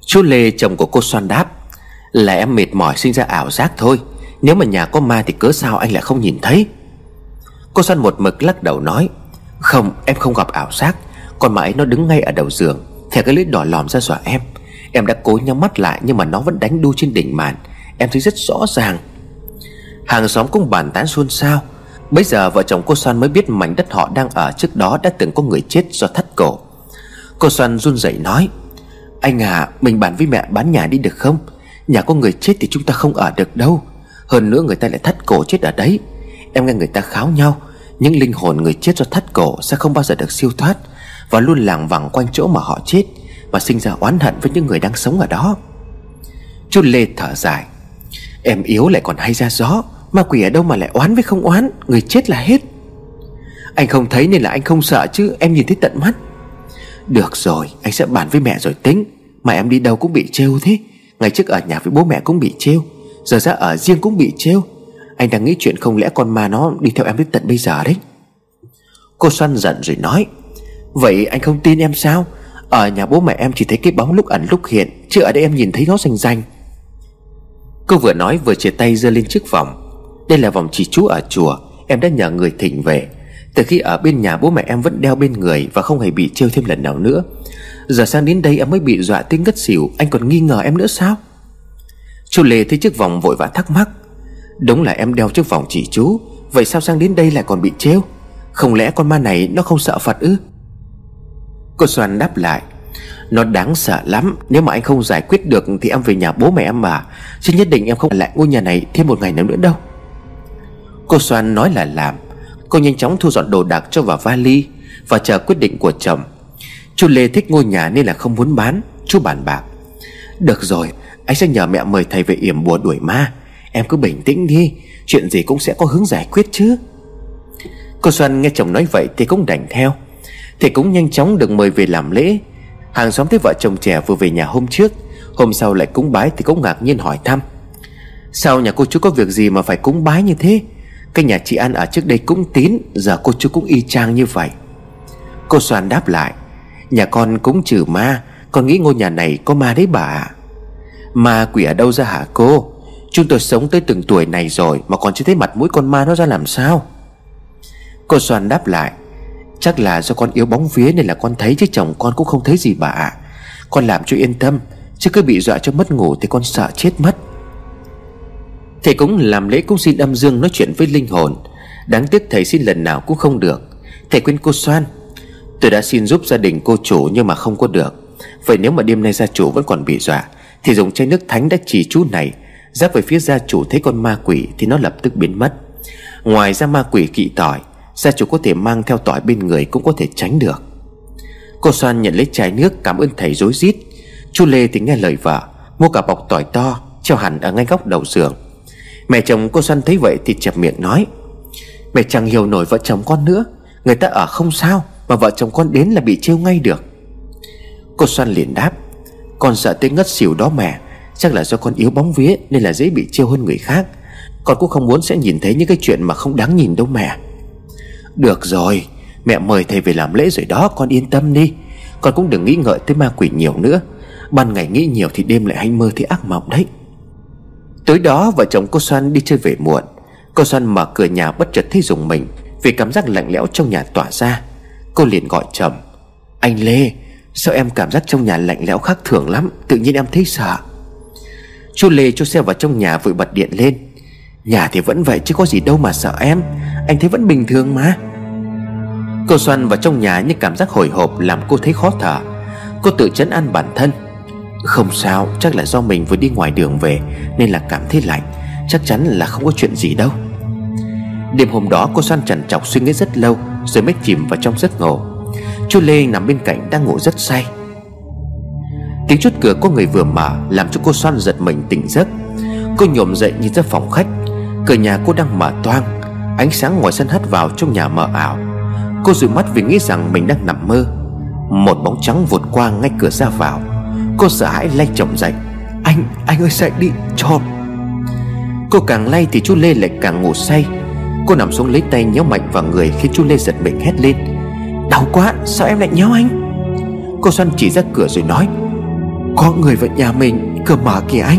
A: Chú Lê, chồng của cô Soan đáp, Là em mệt mỏi sinh ra ảo giác thôi. Nếu mà nhà có ma thì cớ sao anh lại không nhìn thấy? Cô Soan một mực lắc đầu nói, Không, em không gặp ảo giác. Còn mà ấy nó đứng ngay ở đầu giường Thẻ cái lưỡi đỏ lòm ra dọa em. Em đã cố nhắm mắt lại nhưng mà nó vẫn đánh đu trên đỉnh màn. Em thấy rất rõ ràng. Hàng xóm cũng bàn tán xôn xao. Bây giờ vợ chồng cô Xoan mới biết mảnh đất họ đang ở trước đó đã từng có người chết do thắt cổ. Cô Xoan run rẩy nói, Anh à mình bàn với mẹ bán nhà đi được không? Nhà có người chết thì chúng ta không ở được đâu. Hơn nữa người ta lại thắt cổ chết ở đấy. Em nghe người ta kháo nhau, Những linh hồn người chết do thắt cổ Sẽ không bao giờ được siêu thoát Và luôn làng vẳng quanh chỗ mà họ chết Và sinh ra oán hận với những người đang sống ở đó. Chú Lê thở dài, Em yếu lại còn hay ra gió. Ma quỷ ở đâu mà lại oán với không oán? Người chết là hết. Anh không thấy nên là anh không sợ chứ, Em nhìn thấy tận mắt. Được rồi, anh sẽ bàn với mẹ rồi tính. Mà em đi đâu cũng bị trêu thế. Ngày trước ở nhà với bố mẹ cũng bị trêu. Giờ ra ở riêng cũng bị trêu. Anh đang nghĩ chuyện không lẽ con ma nó đi theo em đến tận bây giờ đấy. Cô Xuân giận rồi nói, Vậy anh không tin em sao? Ở nhà bố mẹ em chỉ thấy cái bóng lúc ẩn lúc hiện, Chứ ở đây em nhìn thấy nó rành rành. Cô vừa nói vừa chia tay giơ lên chiếc vòng đây là vòng chỉ chú ở chùa, Em đã nhờ người thỉnh về. Từ khi ở bên nhà bố mẹ em vẫn đeo bên người Và không hề bị trêu thêm lần nào nữa. Giờ sang đến đây em mới bị dọa tiếng ngất xỉu, Anh còn nghi ngờ em nữa sao? Chú Lê thấy chiếc vòng vội vã thắc mắc. Đúng là em đeo chiếc vòng chỉ chú, Vậy sao sang đến đây lại còn bị trêu? Không lẽ con ma này nó không sợ Phật ư? Cô Soan đáp lại. Nó đáng sợ lắm, Nếu mà anh không giải quyết được Thì em về nhà bố mẹ em mà. Chứ nhất định em không ở lại ngôi nhà này thêm một ngày nào nữa đâu. Cô Soan nói là làm. Cô nhanh chóng thu dọn đồ đạc cho vào vali Và chờ quyết định của chồng. Chú Lê thích ngôi nhà nên là không muốn bán Chú bàn bạc. Được rồi, anh sẽ nhờ mẹ mời thầy về yểm bùa đuổi ma. Em cứ bình tĩnh đi, Chuyện gì cũng sẽ có hướng giải quyết chứ. Cô Xuân nghe chồng nói vậy thì cũng đành theo. Thầy cũng nhanh chóng được mời về làm lễ. Hàng xóm thấy vợ chồng trẻ vừa về nhà hôm trước, Hôm sau lại cúng bái thì cũng ngạc nhiên hỏi thăm. Sao nhà cô chú có việc gì mà phải cúng bái như thế? Cái nhà chị An ở trước đây cũng tín, Giờ cô chú cũng y chang như vậy. Cô Soan đáp lại, Nhà con cũng trừ ma, Con nghĩ ngôi nhà này có ma đấy bà Ma quỷ ở đâu ra hả cô? Chúng tôi sống tới từng tuổi này rồi Mà còn chưa thấy mặt mũi con ma nó ra làm sao? Cô Soan đáp lại, Chắc là do con yếu bóng vía Nên là con thấy chứ chồng con cũng không thấy gì bà ạ. Con làm cho yên tâm, Chứ cứ bị dọa cho mất ngủ Thì con sợ chết mất. Thầy cũng làm lễ cũng xin âm dương nói chuyện với linh hồn. Đáng tiếc thầy xin lần nào cũng không được. Thầy quên cô Soan, Tôi đã xin giúp gia đình cô chủ nhưng mà không có được. Vậy nếu mà đêm nay gia chủ vẫn còn bị dọa, Thì dùng chai nước thánh đã chỉ chú này, giáp về phía gia chủ thấy con ma quỷ Thì nó lập tức biến mất. Ngoài ra ma quỷ kỵ tỏi, Gia chủ có thể mang theo tỏi bên người cũng có thể tránh được. Cô Soan nhận lấy chai nước, cảm ơn thầy rối rít. Chú Lê thì nghe lời vợ, Mua cả bọc tỏi to, Treo hẳn ở ngay góc đầu giường. Mẹ chồng cô Xuân thấy vậy thì chẹp miệng nói, Mẹ chẳng hiểu nổi vợ chồng con nữa, Người ta ở không sao Mà vợ chồng con đến là bị trêu ngay được. Cô Xuân liền đáp, Con sợ tới ngất xỉu đó mẹ, Chắc là do con yếu bóng vía Nên là dễ bị trêu hơn người khác. Con cũng không muốn sẽ nhìn thấy những cái chuyện mà không đáng nhìn đâu mẹ. Được rồi, Mẹ mời thầy về làm lễ rồi đó, Con yên tâm đi. Con cũng đừng nghĩ ngợi tới ma quỷ nhiều nữa. Ban ngày nghĩ nhiều thì đêm lại hay mơ thấy ác mộng đấy. Tối đó vợ chồng cô Xoan đi chơi về muộn. Cô Xoan mở cửa nhà bất chợt thấy dùng mình Vì cảm giác lạnh lẽo trong nhà tỏa ra. Cô liền gọi trầm Anh Lê, Sao em cảm giác trong nhà lạnh lẽo khác thường lắm, Tự nhiên em thấy sợ? Chú Lê cho xe vào trong nhà vội bật điện lên. Nhà thì vẫn vậy chứ có gì đâu mà sợ em, Anh thấy vẫn bình thường mà. Cô Xoan vào trong nhà nhưng cảm giác hồi hộp Làm cô thấy khó thở. Cô tự chấn an bản thân. Không sao, chắc là do mình vừa đi ngoài đường về, Nên là cảm thấy lạnh. Chắc chắn là không có chuyện gì đâu. Đêm hôm đó, cô Xoan trần trọc suy nghĩ rất lâu, Rồi mới chìm vào trong giấc ngủ. Chú Lê nằm bên cạnh đang ngủ rất say. Tiếng chút cửa có người vừa mở Làm cho cô Xoan giật mình tỉnh giấc. Cô nhổm dậy nhìn ra phòng khách. Cửa nhà cô đang mở toang, Ánh sáng ngoài sân hắt vào trong nhà mờ ảo. Cô dụi mắt vì nghĩ rằng mình đang nằm mơ. Một bóng trắng vụt qua ngay cửa ra vào. Cô sợ hãi lay chồng dậy. Anh, anh ơi dậy đi, cho. Cô càng lay thì chú Lê lại càng ngủ say. Cô nằm xuống lấy tay nhéo mạnh vào người Khi chú Lê giật mình hét lên. Đau quá, sao em lại nhéo anh? Cô xoăn chỉ ra cửa rồi nói. Có người vào nhà mình, cửa mở kìa anh.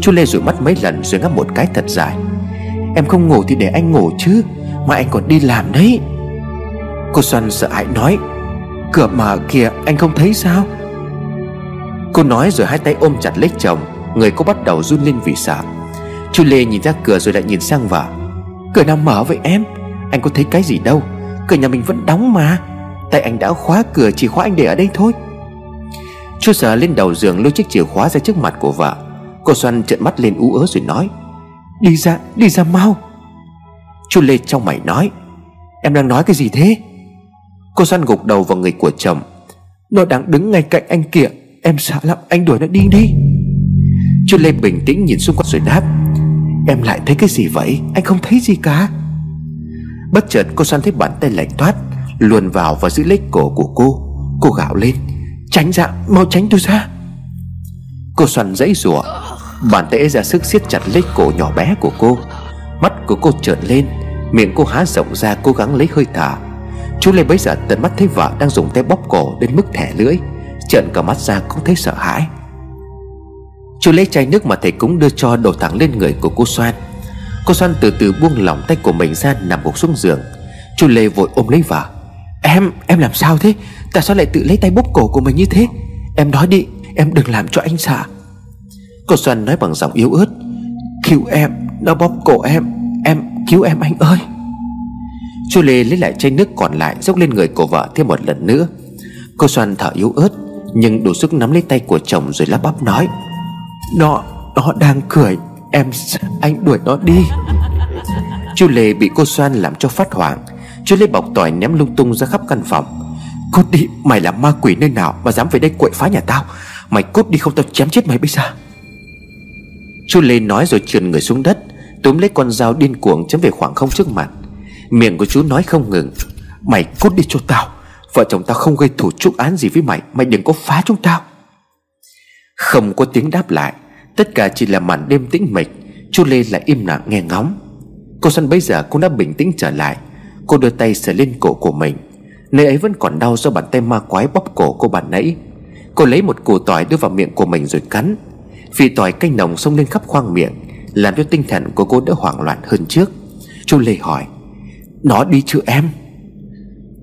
A: Chú Lê rủi mắt mấy lần rồi ngáp một cái thật dài. Em không ngủ thì để anh ngủ chứ Mà anh còn đi làm đấy. Cô Xuân sợ hãi nói. Cửa mở kìa anh không thấy sao? Cô nói rồi hai tay ôm chặt lấy chồng Người cô bắt đầu run lên vì sợ. Chú Lê nhìn ra cửa rồi lại nhìn sang vợ. Cửa nào mở vậy em? Anh có thấy cái gì đâu Cửa nhà mình vẫn đóng mà. Tại anh đã khóa cửa chỉ khóa anh để ở đây thôi. Chú sợ lên đầu giường lôi chiếc chìa khóa ra trước mặt của vợ. Cô Xuân trợn mắt lên ú ớ rồi nói Đi ra, đi ra mau. Chú Lê trong mày nói Em đang nói cái gì thế? Cô Xuân gục đầu vào người của chồng Nó đang đứng ngay cạnh anh kìa. Em sợ lắm, anh đuổi nó đi đi. Chú Lê bình tĩnh nhìn xung quanh rồi đáp, Em lại thấy cái gì vậy? Anh không thấy gì cả. Bất chợt cô xoan thấy bàn tay lạnh toát, Luồn vào và giữ lấy cổ của cô. Cô gạo lên, Tránh ra, mau tránh tôi ra. Cô xoan dãy rủa, Bàn tay ấy ra sức siết chặt lấy cổ nhỏ bé của cô. Mắt của cô trợn lên, Miệng cô há rộng ra cố gắng lấy hơi thở. Chú Lê bấy giờ tận mắt thấy vợ đang dùng tay bóp cổ đến mức thẻ lưỡi. Trợn cả mắt ra cũng thấy sợ hãi. Chú lấy chai nước mà thầy cúng đưa cho đổ thẳng lên người của cô Soan. Cô Soan từ từ buông lỏng tay của mình ra nằm gục xuống giường. Chú Lê vội ôm lấy vợ. Em, em làm sao thế? Tại sao lại tự lấy tay bóp cổ của mình như thế? Em nói đi, em đừng làm cho anh sợ. Cô Soan nói bằng giọng yếu ớt. Cứu em, nó bóp cổ em Em, cứu em anh ơi. Chú Lê lấy lại chai nước còn lại Dốc lên người của vợ thêm một lần nữa. Cô Soan thở yếu ớt. Nhưng đủ sức nắm lấy tay của chồng rồi lắp bắp nói Nó, nó đang cười Em, anh đuổi nó đi. Chú Lê bị cô Soan làm cho phát hoảng. Chú Lê bọc tỏi ném lung tung ra khắp căn phòng. Cút đi, mày là ma quỷ nơi nào Mà dám về đây quậy phá nhà tao? Mày cút đi không tao chém chết mày bây giờ. Chú Lê nói rồi trườn người xuống đất Túm lấy con dao điên cuồng chém về khoảng không trước mặt. Miệng của chú nói không ngừng Mày cút đi cho tao. Vợ chồng tao không gây thủ trúc án gì với mày Mày đừng có phá chúng tao. Không có tiếng đáp lại, Tất cả chỉ là màn đêm tĩnh mịch. Chú Lê lại im lặng nghe ngóng. Cô Xuân bây giờ cũng đã bình tĩnh trở lại. Cô đưa tay sờ lên cổ của mình. Nơi ấy vẫn còn đau do bàn tay ma quái bóp cổ cô bạn nãy. Cô lấy một củ tỏi đưa vào miệng của mình rồi cắn. Vị tỏi canh nồng xông lên khắp khoang miệng, Làm cho tinh thần của cô đỡ hoảng loạn hơn trước. Chú Lê hỏi, Nó đi chưa em?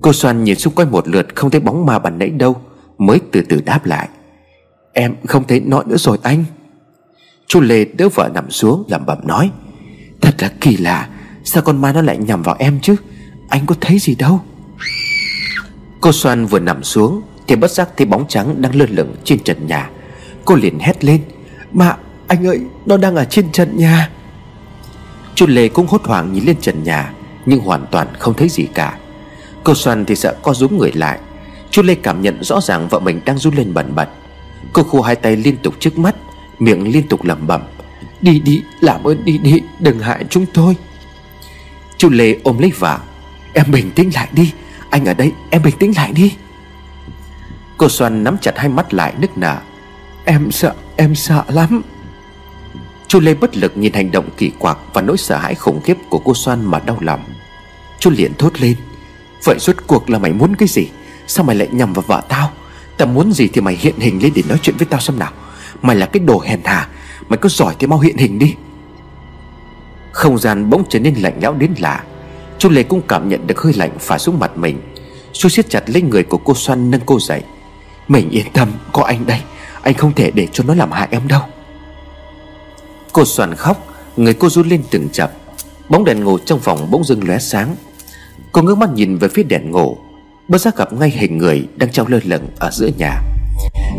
A: Cô Xoan nhìn xung quanh một lượt Không thấy bóng ma bàn nãy đâu, Mới từ từ đáp lại. Em không thấy nó nữa rồi anh. Chú Lê đỡ vợ nằm xuống, lẩm bẩm nói, Thật là kỳ lạ, Sao con ma nó lại nhằm vào em chứ? Anh có thấy gì đâu. Cô Xoan vừa nằm xuống Thì bất giác thấy bóng trắng đang lơ lửng trên trần nhà. Cô liền hét lên Mà anh ơi, nó đang ở trên trần nhà. Chú Lê cũng hốt hoảng nhìn lên trần nhà, Nhưng hoàn toàn không thấy gì cả. Cô Xuân thì sợ co rúm người lại. Chú Lê cảm nhận rõ ràng vợ mình đang run lên bẩn bật. Cô khu hai tay liên tục trước mắt, Miệng liên tục lẩm bẩm, Đi đi, làm ơn đi đi, Đừng hại chúng tôi. Chú Lê ôm lấy vợ, Em bình tĩnh lại đi, Anh ở đây, em bình tĩnh lại đi. Cô Xoan nắm chặt hai mắt lại nức nở, Em sợ em sợ lắm. Chú Lê bất lực nhìn hành động kỳ quặc Và nỗi sợ hãi khủng khiếp của cô Xoan mà đau lòng. Chú liền thốt lên Vậy suốt cuộc là mày muốn cái gì? Sao mày lại nhầm vào vợ tao? Tao muốn gì thì mày hiện hình lên để nói chuyện với tao xem nào. Mày là cái đồ hèn hà Mày có giỏi thì mau hiện hình đi. Không gian bỗng trở nên lạnh lẽo đến lạ. Chú Lê cũng cảm nhận được hơi lạnh phả xuống mặt mình. Chú siết chặt lấy người của cô Xoan nâng cô dậy. Mình yên tâm, có anh đây. Anh không thể để cho nó làm hại em đâu. Cô Xoan khóc, Người cô run lên từng chập. Bóng đèn ngủ trong phòng bỗng dưng lóe sáng. Cô ngước mắt nhìn về phía đèn ngủ. Bất giác gặp ngay hình người đang treo lơ lửng ở giữa nhà.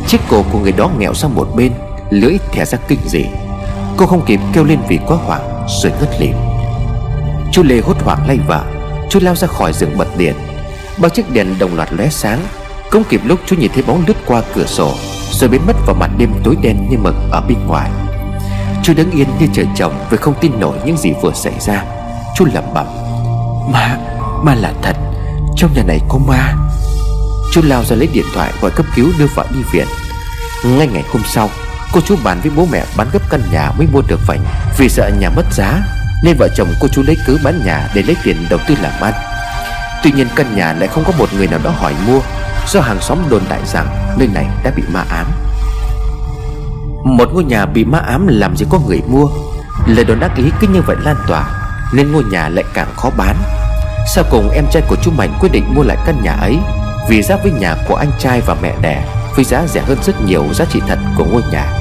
A: Chiếc cổ của người đó nghẹo sang một bên Lưỡi thẻ ra kinh dị. Cô không kịp kêu lên vì quá hoảng Rồi ngất lịm. Chú Lê hốt hoảng lay vợ Chú lao ra khỏi giường bật điện. Bao chiếc đèn đồng loạt lóe sáng Không kịp lúc chú nhìn thấy bóng lướt qua cửa sổ Rồi biến mất vào màn đêm tối đen như mực ở bên ngoài. Chú đứng yên như trời trồng Vì không tin nổi những gì vừa xảy ra. Chú lẩm bẩm. Ma, ma là thật. Trong nhà này có ma. Chú lao ra lấy điện thoại gọi cấp cứu đưa vợ đi viện. Ngay ngày hôm sau, Cô chú bàn với bố mẹ bán gấp căn nhà mới mua được vành. Vì sợ nhà mất giá, Nên vợ chồng cô chú lấy cứ bán nhà để lấy tiền đầu tư làm ăn. Tuy nhiên căn nhà lại không có một người nào đó hỏi mua, Do hàng xóm đồn đại rằng nơi này đã bị ma ám. Một ngôi nhà bị ma ám làm gì có người mua. Lời đồn ác ý cứ như vậy lan tỏa, Nên ngôi nhà lại càng khó bán. Sau cùng em trai của chú Mạnh quyết định mua lại căn nhà ấy. Vì giáp với nhà của anh trai và mẹ đẻ, Với giá rẻ hơn rất nhiều, giá trị thật của ngôi nhà.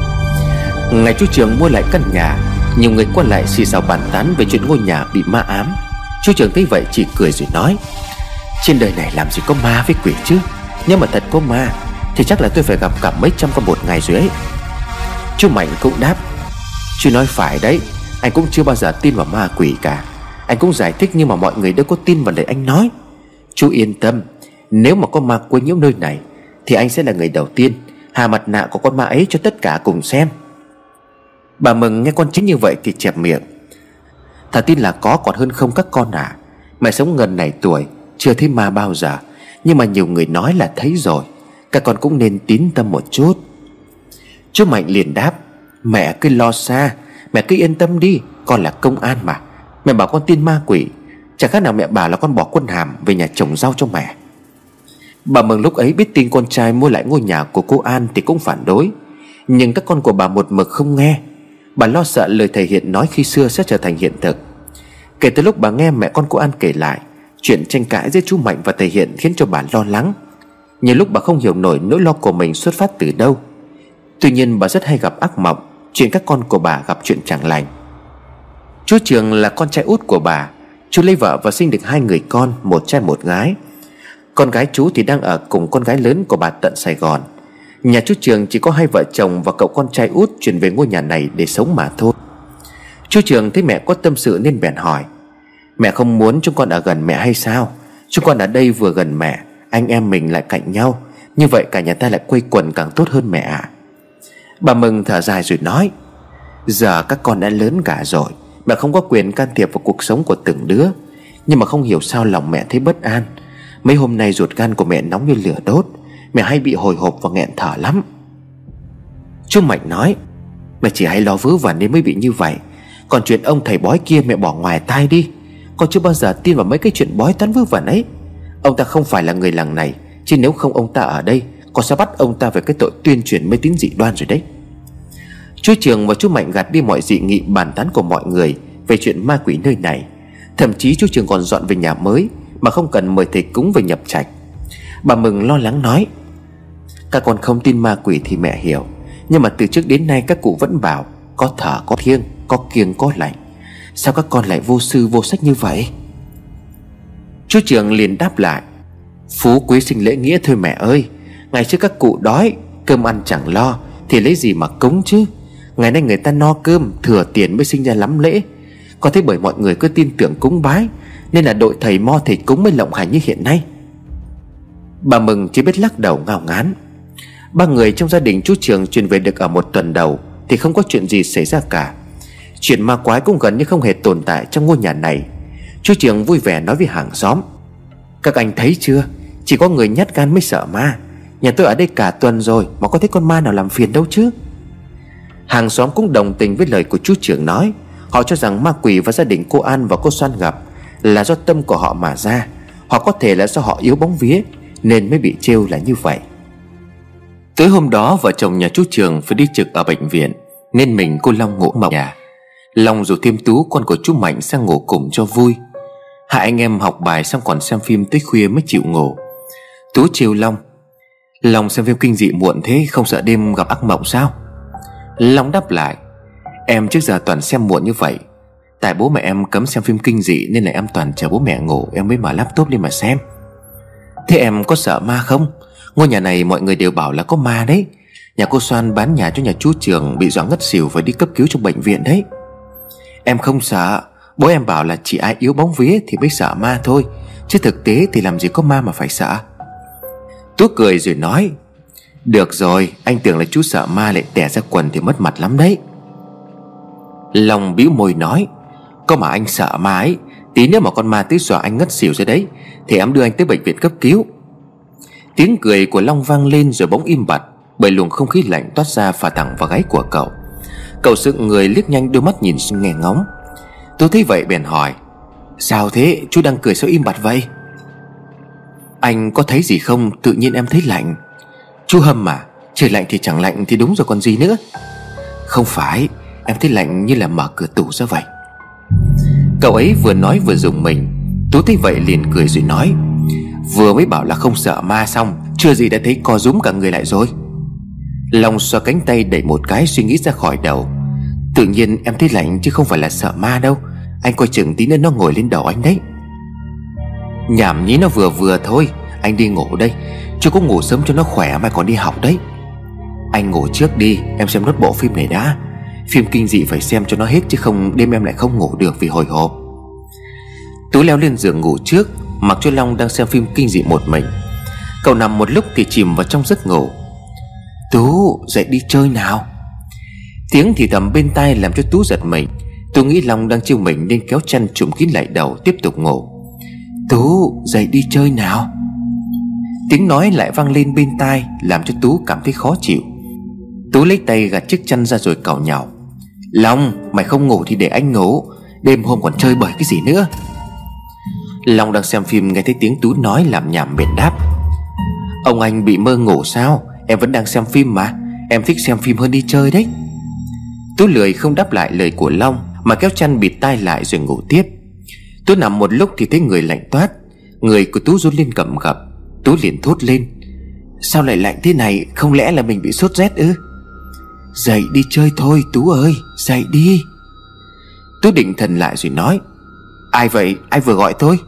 A: Ngày chú Trường mua lại căn nhà, Nhiều người qua lại xì xào bàn tán về chuyện ngôi nhà bị ma ám. Chú Trường thấy vậy chỉ cười rồi nói, Trên đời này làm gì có ma với quỷ chứ? Nhưng mà thật có ma, Thì chắc là tôi phải gặp cả mấy trăm con một ngày rồi ấy. Chú Mạnh cũng đáp, Chú nói phải đấy, Anh cũng chưa bao giờ tin vào ma quỷ cả. Anh cũng giải thích nhưng mà mọi người đâu có tin vào lời anh nói. Chú yên tâm, Nếu mà có ma quấy nhiễu nơi này, Thì anh sẽ là người đầu tiên Hà mặt nạ của con ma ấy cho tất cả cùng xem. Bà Mừng nghe con chính như vậy thì chẹp miệng. Thà tin là có còn hơn không các con à? Mẹ sống gần này tuổi, Chưa thấy ma bao giờ. Nhưng mà nhiều người nói là thấy rồi. Các con cũng nên tín tâm một chút. Chú Mạnh liền đáp, Mẹ cứ lo xa, Mẹ cứ yên tâm đi, Con là công an mà. Mẹ bảo con tin ma quỷ. Chẳng khác nào mẹ bảo là con bỏ quân hàm Về nhà chồng rau cho mẹ. Bà Mừng lúc ấy biết tin con trai mua lại ngôi nhà của cô An Thì cũng phản đối. Nhưng các con của bà một mực không nghe. Bà lo sợ lời thầy Hiện nói khi xưa sẽ trở thành hiện thực. Kể từ lúc bà nghe mẹ con cô An kể lại, Chuyện tranh cãi giữa chú Mạnh và thầy Hiện khiến cho bà lo lắng. Nhiều lúc bà không hiểu nổi nỗi lo của mình xuất phát từ đâu. Tuy nhiên bà rất hay gặp ác mộng, Chuyện các con của bà gặp chuyện chẳng lành. Chú Trường là con trai út của bà. Chú lấy vợ và sinh được hai người con, Một trai, một gái. Con gái chú thì đang ở cùng con gái lớn của bà tận Sài Gòn. Nhà chú Trường chỉ có hai vợ chồng và cậu con trai út chuyển về ngôi nhà này để sống mà thôi. Chú Trường thấy mẹ có tâm sự nên bèn hỏi, Mẹ không muốn chúng con ở gần mẹ hay sao? Chúng con ở đây vừa gần mẹ, Anh em mình lại cạnh nhau. Như vậy cả nhà ta lại quây quần càng tốt hơn mẹ ạ. À. Bà Mừng thở dài rồi nói, Giờ các con đã lớn cả rồi. Mẹ không có quyền can thiệp vào cuộc sống của từng đứa. Nhưng mà không hiểu sao lòng mẹ thấy bất an. Mấy hôm nay ruột gan của mẹ nóng như lửa đốt. Mẹ hay bị hồi hộp và nghẹn thở lắm. Chú Mạnh nói, Mẹ chỉ hay lo vớ vẩn nên mới bị như vậy. Còn chuyện ông thầy bói kia mẹ bỏ ngoài tai đi. Con chưa bao giờ tin vào mấy cái chuyện bói toán vớ vẩn ấy. Ông ta không phải là người làng này. Chứ nếu không ông ta ở đây, Con sẽ bắt ông ta về cái tội tuyên truyền mê tín dị đoan rồi đấy. Chú Trường và chú Mạnh gạt đi mọi dị nghị, bàn tán của mọi người Về chuyện ma quỷ nơi này. Thậm chí chú Trường còn dọn về nhà mới, Mà không cần mời thầy cúng về nhập trạch. Bà Mừng lo lắng nói, Các con không tin ma quỷ thì mẹ hiểu, Nhưng mà từ trước đến nay các cụ vẫn bảo, Có thở, có thiêng, Có kiêng, có lạnh. Sao các con lại vô sư, vô sách như vậy? Chú Trường liền đáp lại, Phú quý sinh lễ nghĩa thôi mẹ ơi, Ngày trước các cụ đói, Cơm ăn chẳng lo, Thì lấy gì mà cúng chứ? Ngày nay người ta no cơm, Thừa tiền mới sinh ra lắm lễ. Có thế bởi mọi người cứ tin tưởng cúng bái, Nên là đội thầy mo thầy cúng mới lộng hành như hiện nay. Bà Mừng chỉ biết lắc đầu ngao ngán Ba người trong gia đình chú Trường chuyển về được ở một tuần đầu, Thì không có chuyện gì xảy ra cả. Chuyện ma quái cũng gần như không hề tồn tại trong ngôi nhà này. Chú Trường vui vẻ nói với hàng xóm. Các anh thấy chưa? Chỉ có người nhát gan mới sợ ma. Nhà tôi ở đây cả tuần rồi, Mà có thấy con ma nào làm phiền đâu chứ? Hàng xóm cũng đồng tình với lời của chú trưởng nói. Họ cho rằng ma quỷ và gia đình cô An và cô Soan gặp Là do tâm của họ mà ra. Họ có thể là do họ yếu bóng vía, Nên mới bị trêu là như vậy. Tới hôm đó, vợ chồng nhà chú Trường phải đi trực ở bệnh viện, Nên mình cô Long ngủ mộng nhà. Long rủ thêm Tú, con của chú Mạnh, sang ngủ cùng cho vui. Hai anh em học bài xong còn xem phim tới khuya mới chịu ngủ. Tú chiều Long Long xem phim kinh dị muộn thế, Không sợ đêm gặp ác mộng sao? Long đáp lại, Em trước giờ toàn xem muộn như vậy. Tại bố mẹ em cấm xem phim kinh dị Nên là em toàn chờ bố mẹ ngủ, Em mới mở laptop lên mà xem. Thế em có sợ ma không? Ngôi nhà này mọi người đều bảo là có ma đấy. Nhà cô Soan bán nhà cho nhà chú Trường Bị dọa ngất xỉu phải đi cấp cứu trong bệnh viện đấy. Em không sợ. Bố em bảo là chỉ ai yếu bóng vía Thì mới sợ ma thôi. Chứ thực tế thì làm gì có ma mà phải sợ. Tú cười rồi nói được rồi, anh tưởng là chú sợ ma lại tẻ ra quần Thì mất mặt lắm đấy. Long bĩu môi nói, Có mà anh sợ ma ấy, Tí nữa mà con ma tới dọa anh ngất xỉu rồi đấy, Thì em đưa anh tới bệnh viện cấp cứu. Tiếng cười của Long vang lên rồi bỗng im bặt, Bởi luồng không khí lạnh toát ra phả thẳng vào gáy của cậu. Cậu dựng người liếc nhanh đôi mắt nhìn nghe ngóng. Tôi thấy vậy bèn hỏi, Sao thế? Chú đang cười sao im bặt vậy? Anh có thấy gì không? Tự nhiên em thấy lạnh. Chú hâm mà Trời lạnh thì chẳng lạnh thì đúng rồi còn gì nữa. Không phải, Em thấy lạnh như là mở cửa tủ ra vậy. Cậu ấy vừa nói vừa dùng mình, Tú thấy vậy liền cười rồi nói, Vừa mới bảo là không sợ ma xong, Chưa gì đã thấy co rúm cả người lại rồi. Long xoa cánh tay đẩy một cái suy nghĩ ra khỏi đầu, Tự nhiên em thấy lạnh chứ không phải là sợ ma đâu, Anh coi chừng tí nữa nó ngồi lên đầu anh đấy. Nhảm nhí nó vừa vừa thôi anh đi ngủ đây. Chưa có ngủ sớm cho nó khỏe mai còn đi học đấy. Anh ngủ trước đi, Em xem nốt bộ phim này đã. Phim kinh dị phải xem cho nó hết Chứ không đêm em lại không ngủ được vì hồi hộp. Tú leo lên giường ngủ trước, Mặc cho Long đang xem phim kinh dị một mình. Cậu nằm một lúc thì chìm vào trong giấc ngủ. Tú, dậy đi chơi nào. Tiếng thì thầm bên tai làm cho Tú giật mình. Tú nghĩ Long đang chiêu mình nên kéo chăn trùm kín lại đầu, tiếp tục ngủ. Tú, dậy đi chơi nào. Tiếng nói lại vang lên bên tai, Làm cho Tú cảm thấy khó chịu. Tú lấy tay gạt chiếc chăn ra rồi cào nhào. Long, mày không ngủ thì để anh ngủ, Đêm hôm còn chơi bời cái gì nữa? Long đang xem phim nghe thấy tiếng Tú nói làm nhảm bền đáp. Ông anh bị mơ ngủ sao? Em vẫn đang xem phim mà, Em thích xem phim hơn đi chơi đấy. Tú lười không đáp lại lời của Long, Mà kéo chăn bịt tai lại rồi ngủ tiếp. Tú nằm một lúc thì thấy người lạnh toát. Người của Tú run lên cầm gập. Tú liền thốt lên. Sao lại lạnh thế này? Không lẽ là mình bị sốt rét ư? Dậy đi chơi thôi, Tú ơi, Dậy đi. Tú định thần lại rồi nói. Ai vậy? Ai vừa gọi tôi?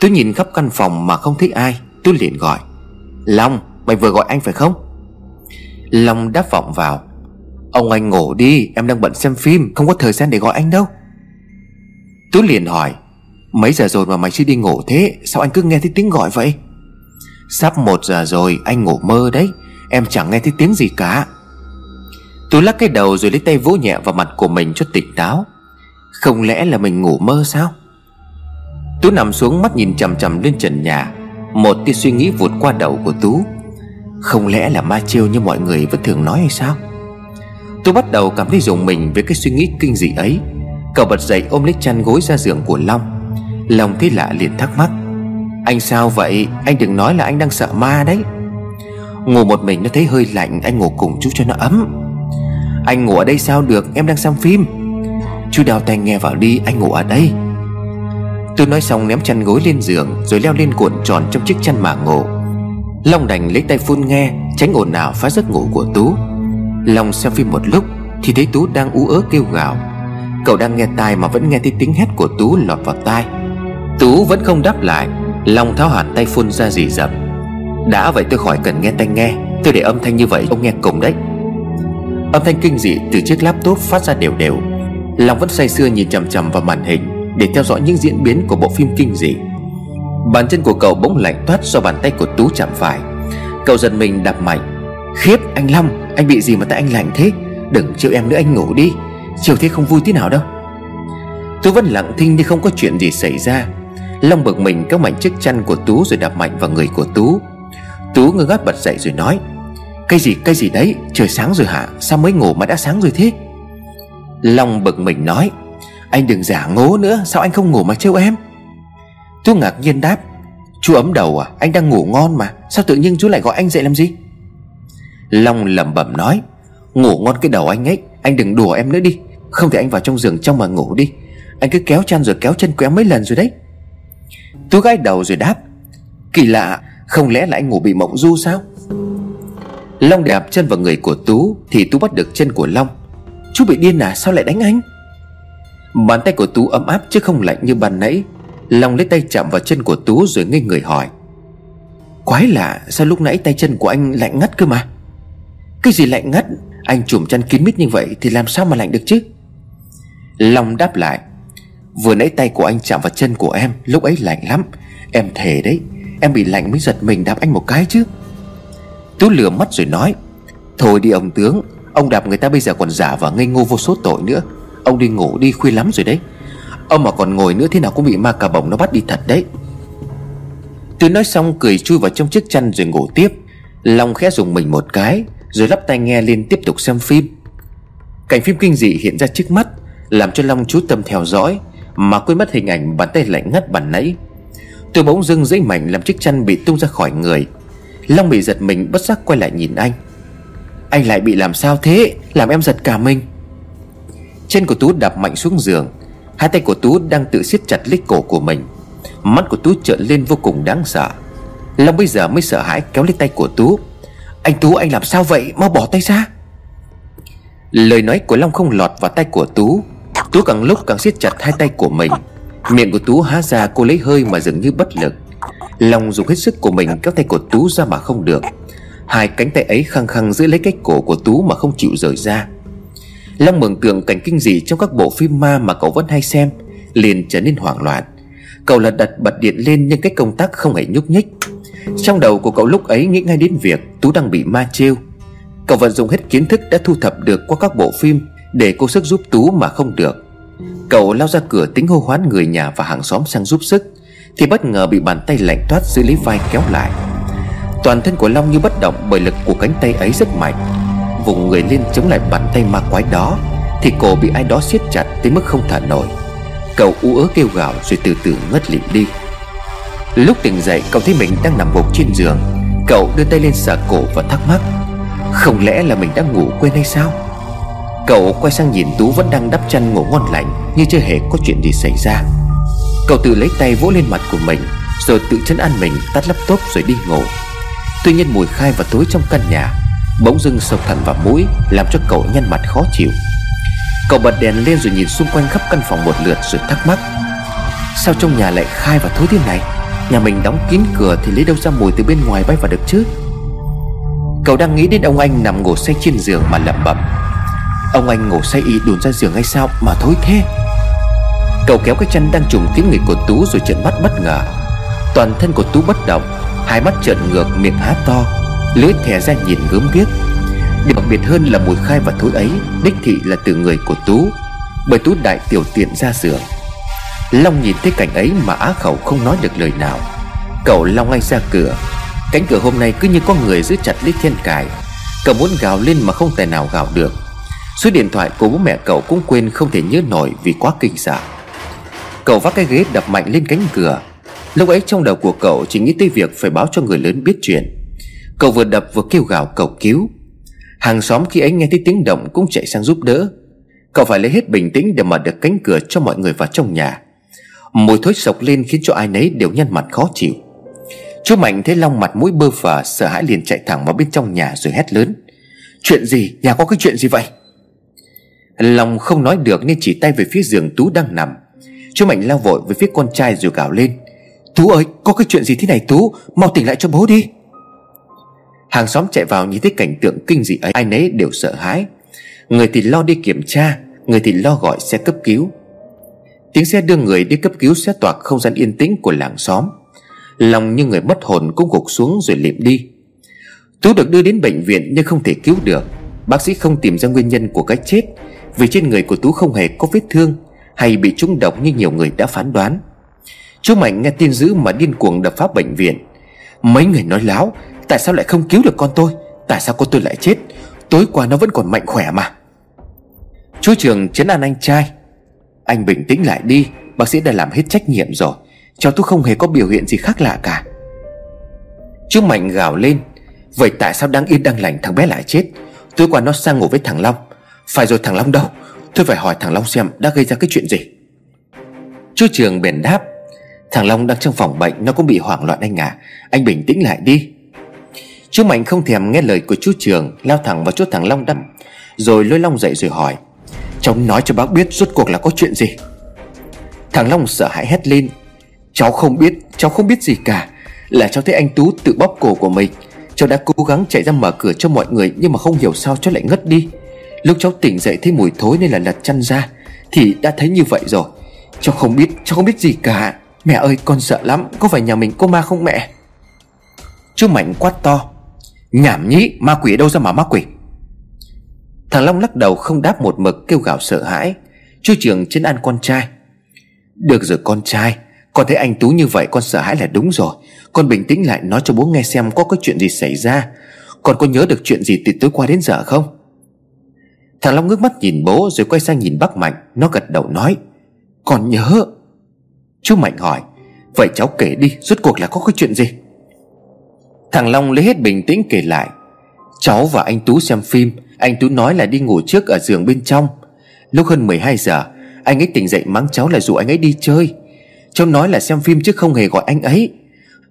A: Tú nhìn khắp căn phòng mà không thấy ai. Tú liền gọi. Long, mày vừa gọi anh phải không? Long đáp vọng vào. Ông anh ngủ đi, Em đang bận xem phim, Không có thời gian để gọi anh đâu. Tú liền hỏi. Mấy giờ rồi mà mày chưa đi ngủ thế? Sao anh cứ nghe thấy tiếng gọi vậy? Sắp một giờ rồi, anh ngủ mơ đấy. Em chẳng nghe thấy tiếng gì cả. Tú lắc cái đầu rồi lấy tay vỗ nhẹ vào mặt của mình cho tỉnh táo. Không lẽ là mình ngủ mơ sao? Tú nằm xuống mắt nhìn chằm chằm lên trần nhà. Một tia suy nghĩ vụt qua đầu của Tú. Không lẽ là ma chiêu như mọi người vẫn thường nói hay sao? Tú bắt đầu cảm thấy dùng mình với cái suy nghĩ kinh dị ấy. Cậu bật dậy ôm lấy chăn gối ra giường của Long. Long thấy lạ liền thắc mắc. Anh sao vậy? Anh đừng nói là anh đang sợ ma đấy. Ngủ một mình nó thấy hơi lạnh, Anh ngủ cùng chú cho nó ấm. Anh ngủ ở đây sao được? Em đang xem phim. Chú đào tay nghe vào đi, Anh ngủ ở đây. Tôi nói xong ném chăn gối lên giường, Rồi leo lên cuộn tròn trong chiếc chăn mà ngủ. Long đành lấy tay phun nghe, Tránh ồn nào phá giấc ngủ của Tú. Long xem phim một lúc, Thì thấy Tú đang ú ớ kêu gào. Cậu đang nghe tai mà vẫn nghe thấy tiếng hét của Tú lọt vào tai. Tú vẫn không đáp lại. Long tháo hẳn tay phun ra dì dầm Đã vậy tôi khỏi cần nghe tai nghe. Tôi để âm thanh như vậy, ông nghe cùng đấy. Âm thanh kinh dị từ chiếc laptop phát ra đều đều. Long vẫn say sưa nhìn chằm chằm vào màn hình Để theo dõi những diễn biến của bộ phim kinh dị. Bàn chân của cậu bỗng lạnh toát do bàn tay của Tú chạm phải. Cậu giật mình đạp mạnh. Khiếp, anh Long, Anh bị gì mà tại anh lạnh thế? Đừng chịu em nữa, anh ngủ đi. Chiều thế không vui tí nào đâu. Tú vẫn lặng thinh như không có chuyện gì xảy ra. Long bực mình kéo mạnh chiếc chăn của Tú rồi đạp mạnh vào người của Tú. Tú ngơ ngác bật dậy rồi nói, Cái gì cái gì đấy? Trời sáng rồi hả? Sao mới ngủ mà đã sáng rồi thế? Long bực mình nói, Anh đừng giả ngố nữa, Sao anh không ngủ mà trêu em? Tú ngạc nhiên đáp, Chú ấm đầu à? Anh đang ngủ ngon mà. Sao tự nhiên chú lại gọi anh dậy làm gì? Long lẩm bẩm nói, Ngủ ngon cái đầu anh ấy. Anh đừng đùa em nữa đi. Không thể anh vào trong giường trong mà ngủ đi. Anh cứ kéo chăn rồi kéo chân của em mấy lần rồi đấy. Tú gãi đầu rồi đáp, Kỳ lạ, Không lẽ là anh ngủ bị mộng du sao? Long đạp chân vào người của Tú, Thì Tú bắt được chân của Long. Chú bị điên à sao lại đánh anh? Bàn tay của Tú ấm áp chứ không lạnh như ban nãy. Long lấy tay chạm vào chân của Tú rồi ngây người hỏi, Quái lạ, sao lúc nãy tay chân của anh lạnh ngắt cơ mà? Cái gì lạnh ngắt? Anh chùm chăn kín mít như vậy thì làm sao mà lạnh được chứ? Long đáp lại Vừa nãy tay của anh chạm vào chân của em, Lúc ấy lạnh lắm. Em thề đấy, Em bị lạnh mới giật mình đạp anh một cái chứ. Tú lừa mắt rồi nói, Thôi đi ông tướng, Ông đạp người ta bây giờ còn giả và ngây ngô vô số tội nữa. Ông đi ngủ đi khuya lắm rồi đấy. Ông mà còn ngồi nữa thế nào cũng bị ma cà bồng nó bắt đi thật đấy. Tú nói xong cười chui vào trong chiếc chăn rồi ngủ tiếp. Long khẽ dùng mình một cái, Rồi lắp tai nghe lên tiếp tục xem phim. Cảnh phim kinh dị hiện ra trước mắt, Làm cho Long chú tâm theo dõi. Mà quên mất hình ảnh bàn tay lạnh ngắt bàn nãy Tôi bỗng dưng dãy mảnh làm chiếc chăn bị tung ra khỏi người. Long bị giật mình, bất giác quay lại nhìn anh. Anh lại bị làm sao thế? Làm em giật cả mình. Chân của Tú đạp mạnh xuống giường. Hai tay của Tú đang tự siết chặt lấy cổ của mình. Mắt của Tú trợn lên vô cùng đáng sợ. Long bây giờ mới sợ hãi kéo lấy tay của Tú. Anh Tú, anh làm sao vậy? Mau bỏ tay ra. Lời nói của Long không lọt vào tay của Tú. Tú càng lúc càng siết chặt hai tay của mình. Miệng của Tú há ra, cô lấy hơi mà dường như bất lực. Long dùng hết sức của mình, kéo tay của Tú ra mà không được. Hai cánh tay ấy khăng khăng giữ lấy cái cổ của Tú mà không chịu rời ra. Long mường tượng cảnh kinh dị trong các bộ phim ma mà cậu vẫn hay xem, Liền trở nên hoảng loạn. Cậu lật đặt bật điện lên nhưng cái công tắc không hề nhúc nhích. Trong đầu của cậu lúc ấy nghĩ ngay đến việc Tú đang bị ma trêu. Cậu vẫn dùng hết kiến thức đã thu thập được qua các bộ phim để cố sức giúp Tú mà không được. Cậu lao ra cửa tính hô hoán người nhà và hàng xóm sang giúp sức, Thì bất ngờ bị bàn tay lạnh toát giữ lấy vai kéo lại. Toàn thân của Long như bất động bởi lực của cánh tay ấy rất mạnh. Vùng người lên chống lại bàn tay ma quái đó, Thì cổ bị ai đó siết chặt tới mức không thở nổi. Cậu ú ớ kêu gào rồi từ từ ngất lịm đi. Lúc tỉnh dậy, cậu thấy mình đang nằm gục trên giường. Cậu đưa tay lên sờ cổ và thắc mắc, Không lẽ là mình đã ngủ quên hay sao? Cậu quay sang nhìn Tú vẫn đang đắp chăn ngủ ngon lành, Như chưa hề có chuyện gì xảy ra. Cậu tự lấy tay vỗ lên mặt của mình, Rồi tự chân ăn mình tắt laptop rồi đi ngủ. Tuy nhiên mùi khai và tối trong căn nhà Bỗng dưng sộc thẳng vào mũi, Làm cho cậu nhăn mặt khó chịu. Cậu bật đèn lên rồi nhìn xung quanh khắp căn phòng một lượt rồi thắc mắc, Sao trong nhà lại khai và thối thế này? Nhà mình đóng kín cửa thì lấy đâu ra mùi từ bên ngoài bay vào được chứ? Cậu đang nghĩ đến ông anh nằm ngủ say trên giường mà lẩm bẩm Ông anh ngủ say y đùn ra giường hay sao mà thối thế? Cậu kéo cái chân đang trùng kín người của Tú rồi trợn mắt bất ngờ. Toàn thân của Tú bất động, Hai mắt trợn ngược, miệng há to, Lưỡi thè ra nhìn gớm ghiếc. Điều đặc biệt hơn là mùi khai và thối ấy, Đích thị là từ người của Tú, Bởi Tú đại tiểu tiện ra giường. Long nhìn thấy cảnh ấy mà á khẩu không nói được lời nào. Cậu long ngay ra cửa. Cánh cửa hôm nay cứ như có người giữ chặt lấy thiên cài. Cậu muốn gào lên mà không tài nào gào được. Số điện thoại của bố mẹ cậu cũng quên không thể nhớ nổi vì quá kinh sợ. Cậu vác cái ghế đập mạnh lên cánh cửa. Lúc ấy trong đầu của cậu chỉ nghĩ tới việc phải báo cho người lớn biết chuyện. Cậu vừa đập vừa kêu gào cầu cứu. Hàng xóm khi ấy nghe thấy tiếng động cũng chạy sang giúp đỡ. Cậu phải lấy hết bình tĩnh để mở được cánh cửa cho mọi người vào trong nhà. Mùi thối sộc lên khiến cho ai nấy đều nhăn mặt khó chịu. Chú Mạnh thấy Long mặt mũi bơ phờ, Sợ hãi liền chạy thẳng vào bên trong nhà rồi hét lớn. Chuyện gì? Nhà có cái chuyện gì vậy? Lòng không nói được nên chỉ tay về phía giường Tú đang nằm. Chú Mạnh lao vội về phía con trai rồi gào lên. Tú ơi, có cái chuyện gì thế này Tú? Mau tỉnh lại cho bố đi. Hàng xóm chạy vào nhìn thấy cảnh tượng kinh dị ấy, Ai nấy đều sợ hãi. Người thì lo đi kiểm tra, Người thì lo gọi xe cấp cứu. Tiếng xe đưa người đi cấp cứu xé toạc không gian yên tĩnh của làng xóm. Lòng như người mất hồn cũng gục xuống rồi liệm đi. Tú được đưa đến bệnh viện nhưng không thể cứu được. Bác sĩ không tìm ra nguyên nhân của cái chết. Vì trên người của Tú không hề có vết thương Hay bị trúng độc như nhiều người đã phán đoán. Chú Mạnh nghe tin dữ mà điên cuồng đập phá bệnh viện. Mấy người nói láo, Tại sao lại không cứu được con tôi? Tại sao con tôi lại chết? Tối qua nó vẫn còn mạnh khỏe mà. Chú Trường chấn an anh trai. Anh bình tĩnh lại đi, Bác sĩ đã làm hết trách nhiệm rồi Cháu tôi không hề có biểu hiện gì khác lạ cả. Chú Mạnh gào lên. Vậy tại sao đang yên, đang lành, thằng bé lại chết? Tối qua nó sang ngủ với thằng Long phải rồi thằng Long đâu? Tôi phải hỏi thằng Long xem đã gây ra cái chuyện gì. Chú Trường bền đáp, Thằng Long đang trong phòng bệnh, Nó cũng bị hoảng loạn anh à. Anh bình tĩnh lại đi. Chú Mạnh không thèm nghe lời của chú Trường, Lao thẳng vào chỗ thằng Long đâm, Rồi lôi Long dậy rồi hỏi, Cháu nói cho bác biết rốt cuộc là có chuyện gì? Thằng Long sợ hãi hét lên, Cháu không biết, Cháu không biết gì cả. Là cháu thấy anh Tú tự bóp cổ của mình, Cháu đã cố gắng chạy ra mở cửa cho mọi người Nhưng mà không hiểu sao cháu lại ngất đi. Lúc cháu tỉnh dậy thấy mùi thối nên là lật chăn ra, Thì đã thấy như vậy rồi. Cháu không biết, Cháu không biết gì cả. Mẹ ơi, con sợ lắm, Có phải nhà mình có ma không mẹ? Chú Mạnh quát to. Nhảm nhí, ma quỷ đâu ra mà ma quỷ? Thằng Long lắc đầu không đáp một mực, kêu gào sợ hãi. Chú trường trên ăn con trai. Được rồi con trai, Con thấy anh Tú như vậy, con sợ hãi là đúng rồi. Con bình tĩnh lại nói cho bố nghe xem có cái chuyện gì xảy ra. Con có nhớ được chuyện gì từ tối qua đến giờ không? Thằng Long ngước mắt nhìn bố rồi quay sang nhìn bác Mạnh. Nó gật đầu nói Con nhớ? Chú Mạnh hỏi, Vậy cháu kể đi, Rốt cuộc là có cái chuyện gì? Thằng Long lấy hết bình tĩnh kể lại, Cháu và anh Tú xem phim. Anh Tú nói là đi ngủ trước ở giường bên trong. Lúc hơn 12 giờ, Anh ấy tỉnh dậy mắng cháu là dụ anh ấy đi chơi. Cháu nói là xem phim chứ không hề gọi anh ấy.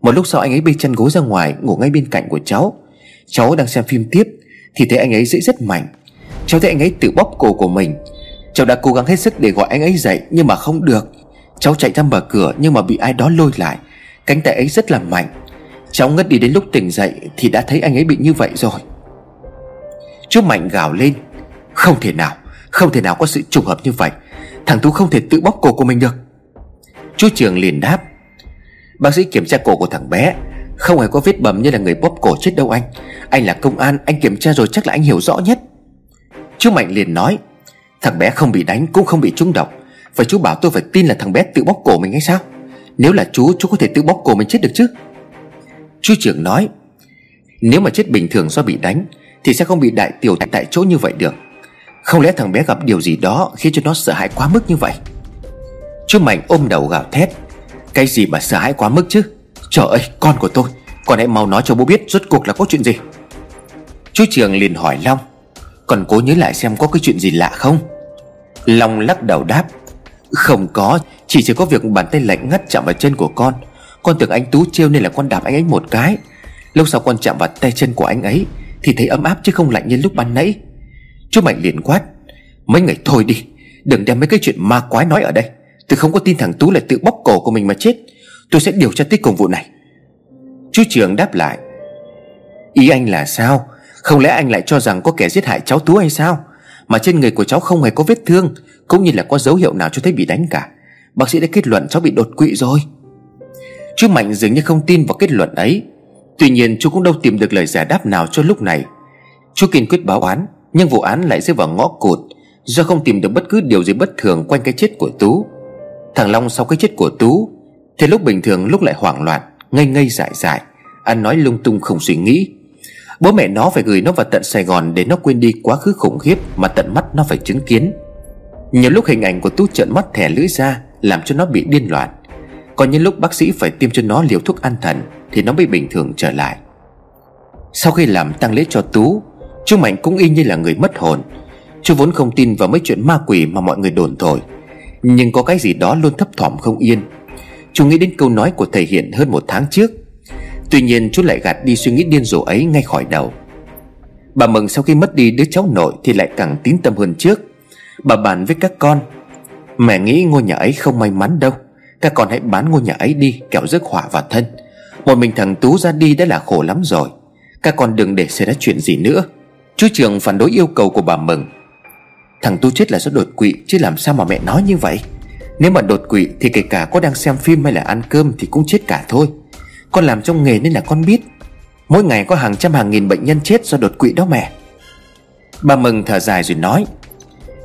A: Một lúc sau anh ấy bê chân gối ra ngoài, Ngủ ngay bên cạnh của cháu. Cháu đang xem phim tiếp, Thì thấy anh ấy dậy rất mạnh. Cháu thấy anh ấy tự bóp cổ của mình. Cháu đã cố gắng hết sức để gọi anh ấy dậy, Nhưng mà không được. Cháu chạy ra mở cửa, nhưng mà bị ai đó lôi lại. Cánh tay ấy rất là mạnh. Cháu ngất đi đến lúc tỉnh dậy Thì đã thấy anh ấy bị như vậy rồi. Chú Mạnh gào lên. Không thể nào, Không thể nào có sự trùng hợp như vậy. Thằng Tú không thể tự bóp cổ của mình được. Chú Trường liền đáp. Bác sĩ kiểm tra cổ của thằng bé. Không hề có vết bầm như là người bóp cổ chết đâu anh. Anh là công an, Anh kiểm tra rồi chắc là anh hiểu rõ nhất. Chú Mạnh liền nói, Thằng bé không bị đánh cũng không bị trúng độc. Vậy chú bảo tôi phải tin là thằng bé tự bóc cổ mình hay sao? Nếu là chú chú có thể tự bóc cổ mình chết được chứ? Chú trưởng nói, Nếu mà chết bình thường do bị đánh, Thì sẽ không bị đại tiểu tại chỗ như vậy được. Không lẽ thằng bé gặp điều gì đó Khiến cho nó sợ hãi quá mức như vậy? Chú Mạnh ôm đầu gào thét, Cái gì mà sợ hãi quá mức chứ? Trời ơi, con của tôi, Con hãy mau nói cho bố biết rốt cuộc là có chuyện gì. Chú Trường liền hỏi Long còn cố nhớ lại xem có cái chuyện gì lạ không? Long lắc đầu đáp, Không có, Chỉ chỉ có việc bàn tay lạnh ngắt chạm vào chân của con. Con tưởng anh Tú trêu nên là con đạp anh ấy một cái. Lúc sau con chạm vào tay chân của anh ấy Thì thấy ấm áp chứ không lạnh như lúc ban nãy. Chú Mạnh liền quát, Mấy người thôi đi, Đừng đem mấy cái chuyện ma quái nói ở đây. Tôi không có tin thằng Tú lại tự bóc cổ của mình mà chết. Tôi sẽ điều tra tích cùng vụ này. Chú Trường đáp lại, Ý anh là sao? Không lẽ anh lại cho rằng có kẻ giết hại cháu Tú hay sao? Mà trên người của cháu không hề có vết thương, Cũng như là có dấu hiệu nào cho thấy bị đánh cả. Bác sĩ đã kết luận cháu bị đột quỵ rồi. Chú Mạnh dường như không tin vào kết luận ấy. Tuy nhiên, chú cũng đâu tìm được lời giải đáp nào cho lúc này. Chú kiên quyết báo án, Nhưng vụ án lại rơi vào ngõ cụt, Do không tìm được bất cứ điều gì bất thường quanh cái chết của Tú. Thằng Long sau cái chết của Tú, Thì lúc bình thường lúc lại hoảng loạn, Ngây ngây dại dại, Ăn nói lung tung không suy nghĩ. Bố mẹ nó phải gửi nó vào tận Sài Gòn Để nó quên đi quá khứ khủng khiếp Mà tận mắt nó phải chứng kiến. Nhiều lúc hình ảnh của Tú trợn mắt thẻ lưỡi ra, Làm cho nó bị điên loạn. Còn những lúc bác sĩ phải tiêm cho nó liều thuốc an thần Thì nó mới bình thường trở lại. Sau khi làm tăng lễ cho Tú, Chú Mạnh cũng y như là người mất hồn. Chú vốn không tin vào mấy chuyện ma quỷ mà mọi người đồn thổi Nhưng có cái gì đó luôn thấp thỏm không yên. Chú nghĩ đến câu nói của thầy Hiện hơn một tháng trước Tuy nhiên chú lại gạt đi suy nghĩ điên rồ ấy ngay khỏi đầu. Bà Mừng sau khi mất đi đứa cháu nội Thì lại càng tín tâm hơn trước. Bà bàn với các con, Mẹ nghĩ ngôi nhà ấy không may mắn đâu. Các con hãy bán ngôi nhà ấy đi, Kẻo rước họa vào thân. Một mình thằng Tú ra đi đã là khổ lắm rồi. Các con đừng để xảy ra chuyện gì nữa. Chú trường phản đối yêu cầu của bà Mừng. Thằng Tú chết là do đột quỵ, Chứ làm sao mà mẹ nói như vậy? Nếu mà đột quỵ thì kể cả có đang xem phim hay là ăn cơm Thì cũng chết cả thôi. Con làm trong nghề nên là con biết. Mỗi ngày có hàng trăm hàng nghìn bệnh nhân chết do đột quỵ đó mẹ. Bà Mừng thở dài rồi nói,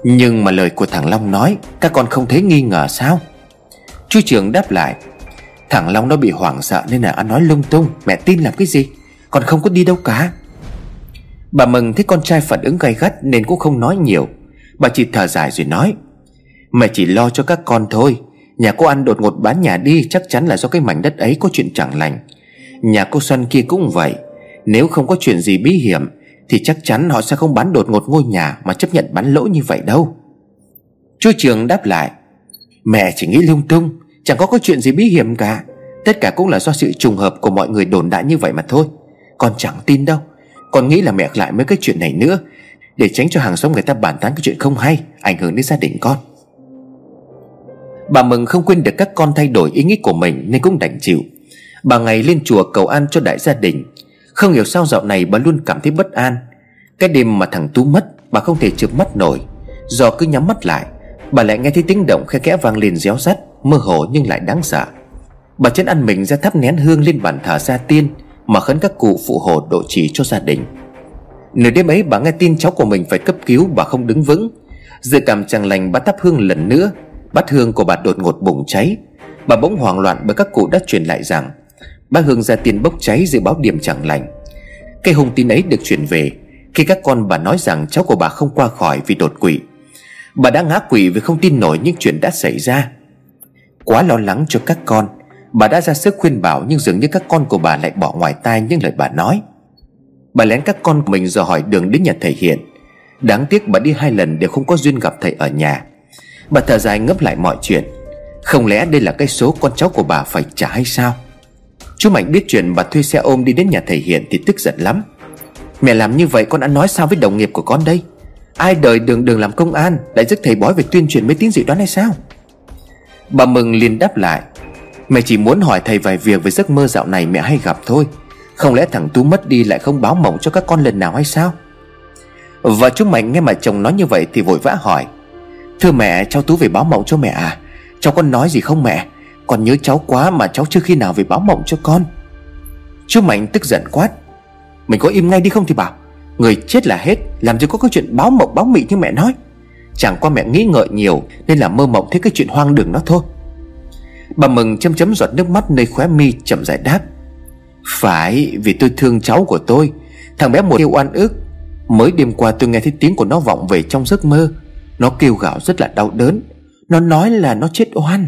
A: Nhưng mà lời của thằng Long nói, Các con không thấy nghi ngờ sao? Chú trưởng đáp lại, Thằng Long nó bị hoảng sợ nên là ăn nói lung tung, Mẹ tin làm cái gì? Còn không có đi đâu cả. Bà Mừng thấy con trai phản ứng gay gắt Nên cũng không nói nhiều. Bà chỉ thở dài rồi nói, Mẹ chỉ lo cho các con thôi Nhà cô ăn đột ngột bán nhà đi, Chắc chắn là do cái mảnh đất ấy có chuyện chẳng lành. Nhà cô Xuân kia cũng vậy. Nếu không có chuyện gì bí hiểm, Thì chắc chắn họ sẽ không bán đột ngột ngôi nhà Mà chấp nhận bán lỗ như vậy đâu. Chú Trường đáp lại, Mẹ chỉ nghĩ lung tung, Chẳng có có chuyện gì bí hiểm cả. Tất cả cũng là do sự trùng hợp của mọi người đồn đại như vậy mà thôi. Con chẳng tin đâu. Con nghĩ là mẹ lại mấy cái chuyện này nữa, Để tránh cho hàng xóm người ta bàn tán cái chuyện không hay, Ảnh hưởng đến gia đình con. Bà Mừng không quên được các con thay đổi ý nghĩ của mình Nên cũng đành chịu. Bà ngày lên chùa cầu an cho đại gia đình. Không hiểu sao dạo này bà luôn cảm thấy bất an. Cái đêm mà thằng Tú mất, Bà không thể chợp mắt nổi. Do cứ nhắm mắt lại, Bà lại nghe thấy tiếng động khe khẽ vang lên réo rắt, Mơ hồ nhưng lại đáng sợ. Bà chân ăn mình ra thắp nén hương lên bàn thờ gia tiên Mà khấn các cụ phụ hộ độ trì cho gia đình. Nửa đêm ấy bà nghe tin cháu của mình phải cấp cứu, Bà không đứng vững. Dự cảm chẳng lành, bà thắp hương lần nữa Bát hương của bà đột ngột bùng cháy. Bà bỗng hoảng loạn bởi các cụ đã truyền lại rằng, Bác Hương ra tiền bốc cháy dự báo điểm chẳng lành. Cái hung tin ấy được chuyển về Khi các con bà nói rằng cháu của bà không qua khỏi vì đột quỵ. Bà đã ngã quỵ vì không tin nổi những chuyện đã xảy ra. Quá lo lắng cho các con, Bà đã ra sức khuyên bảo Nhưng dường như các con của bà lại bỏ ngoài tai những lời bà nói. Bà lén các con của mình dò hỏi đường đến nhà thầy Hiện. Đáng tiếc bà đi hai lần đều không có duyên gặp thầy ở nhà. Bà thở dài ngấp lại mọi chuyện. Không lẽ đây là cái số con cháu của bà phải trả hay sao? Chú Mạnh biết chuyện bà thuê xe ôm đi đến nhà thầy Hiện thì tức giận lắm. Mẹ làm như vậy con đã nói sao với đồng nghiệp của con đây? Ai đời đường đường làm công an Lại giúp thầy bói về tuyên truyền mấy tín dị đoán hay sao? Bà Mừng liền đáp lại. Mẹ chỉ muốn hỏi thầy vài việc về giấc mơ dạo này mẹ hay gặp thôi. Không lẽ thằng Tú mất đi lại không báo mộng cho các con lần nào hay sao? Và chú Mạnh nghe mà chồng nói như vậy thì vội vã hỏi. Thưa mẹ, cháu Tú về báo mộng cho mẹ à? Cháu con nói gì không mẹ? Con nhớ cháu quá mà cháu chưa khi nào về báo mộng cho con. Chú Mạnh tức giận quát. Mình có im ngay đi không thì bảo. Người chết là hết, Làm gì có cái chuyện báo mộng, báo mị như mẹ nói. Chẳng qua mẹ nghĩ ngợi nhiều, Nên là mơ mộng thấy cái chuyện hoang đường đó thôi. Bà Mừng chấm chấm giọt nước mắt nơi khóe mi, chậm rãi đáp. Phải, vì tôi thương cháu của tôi. Thằng bé một yêu oan ức. Mới đêm qua tôi nghe thấy tiếng của nó vọng về trong giấc mơ. Nó kêu gào rất là đau đớn. Nó nói là nó chết oan.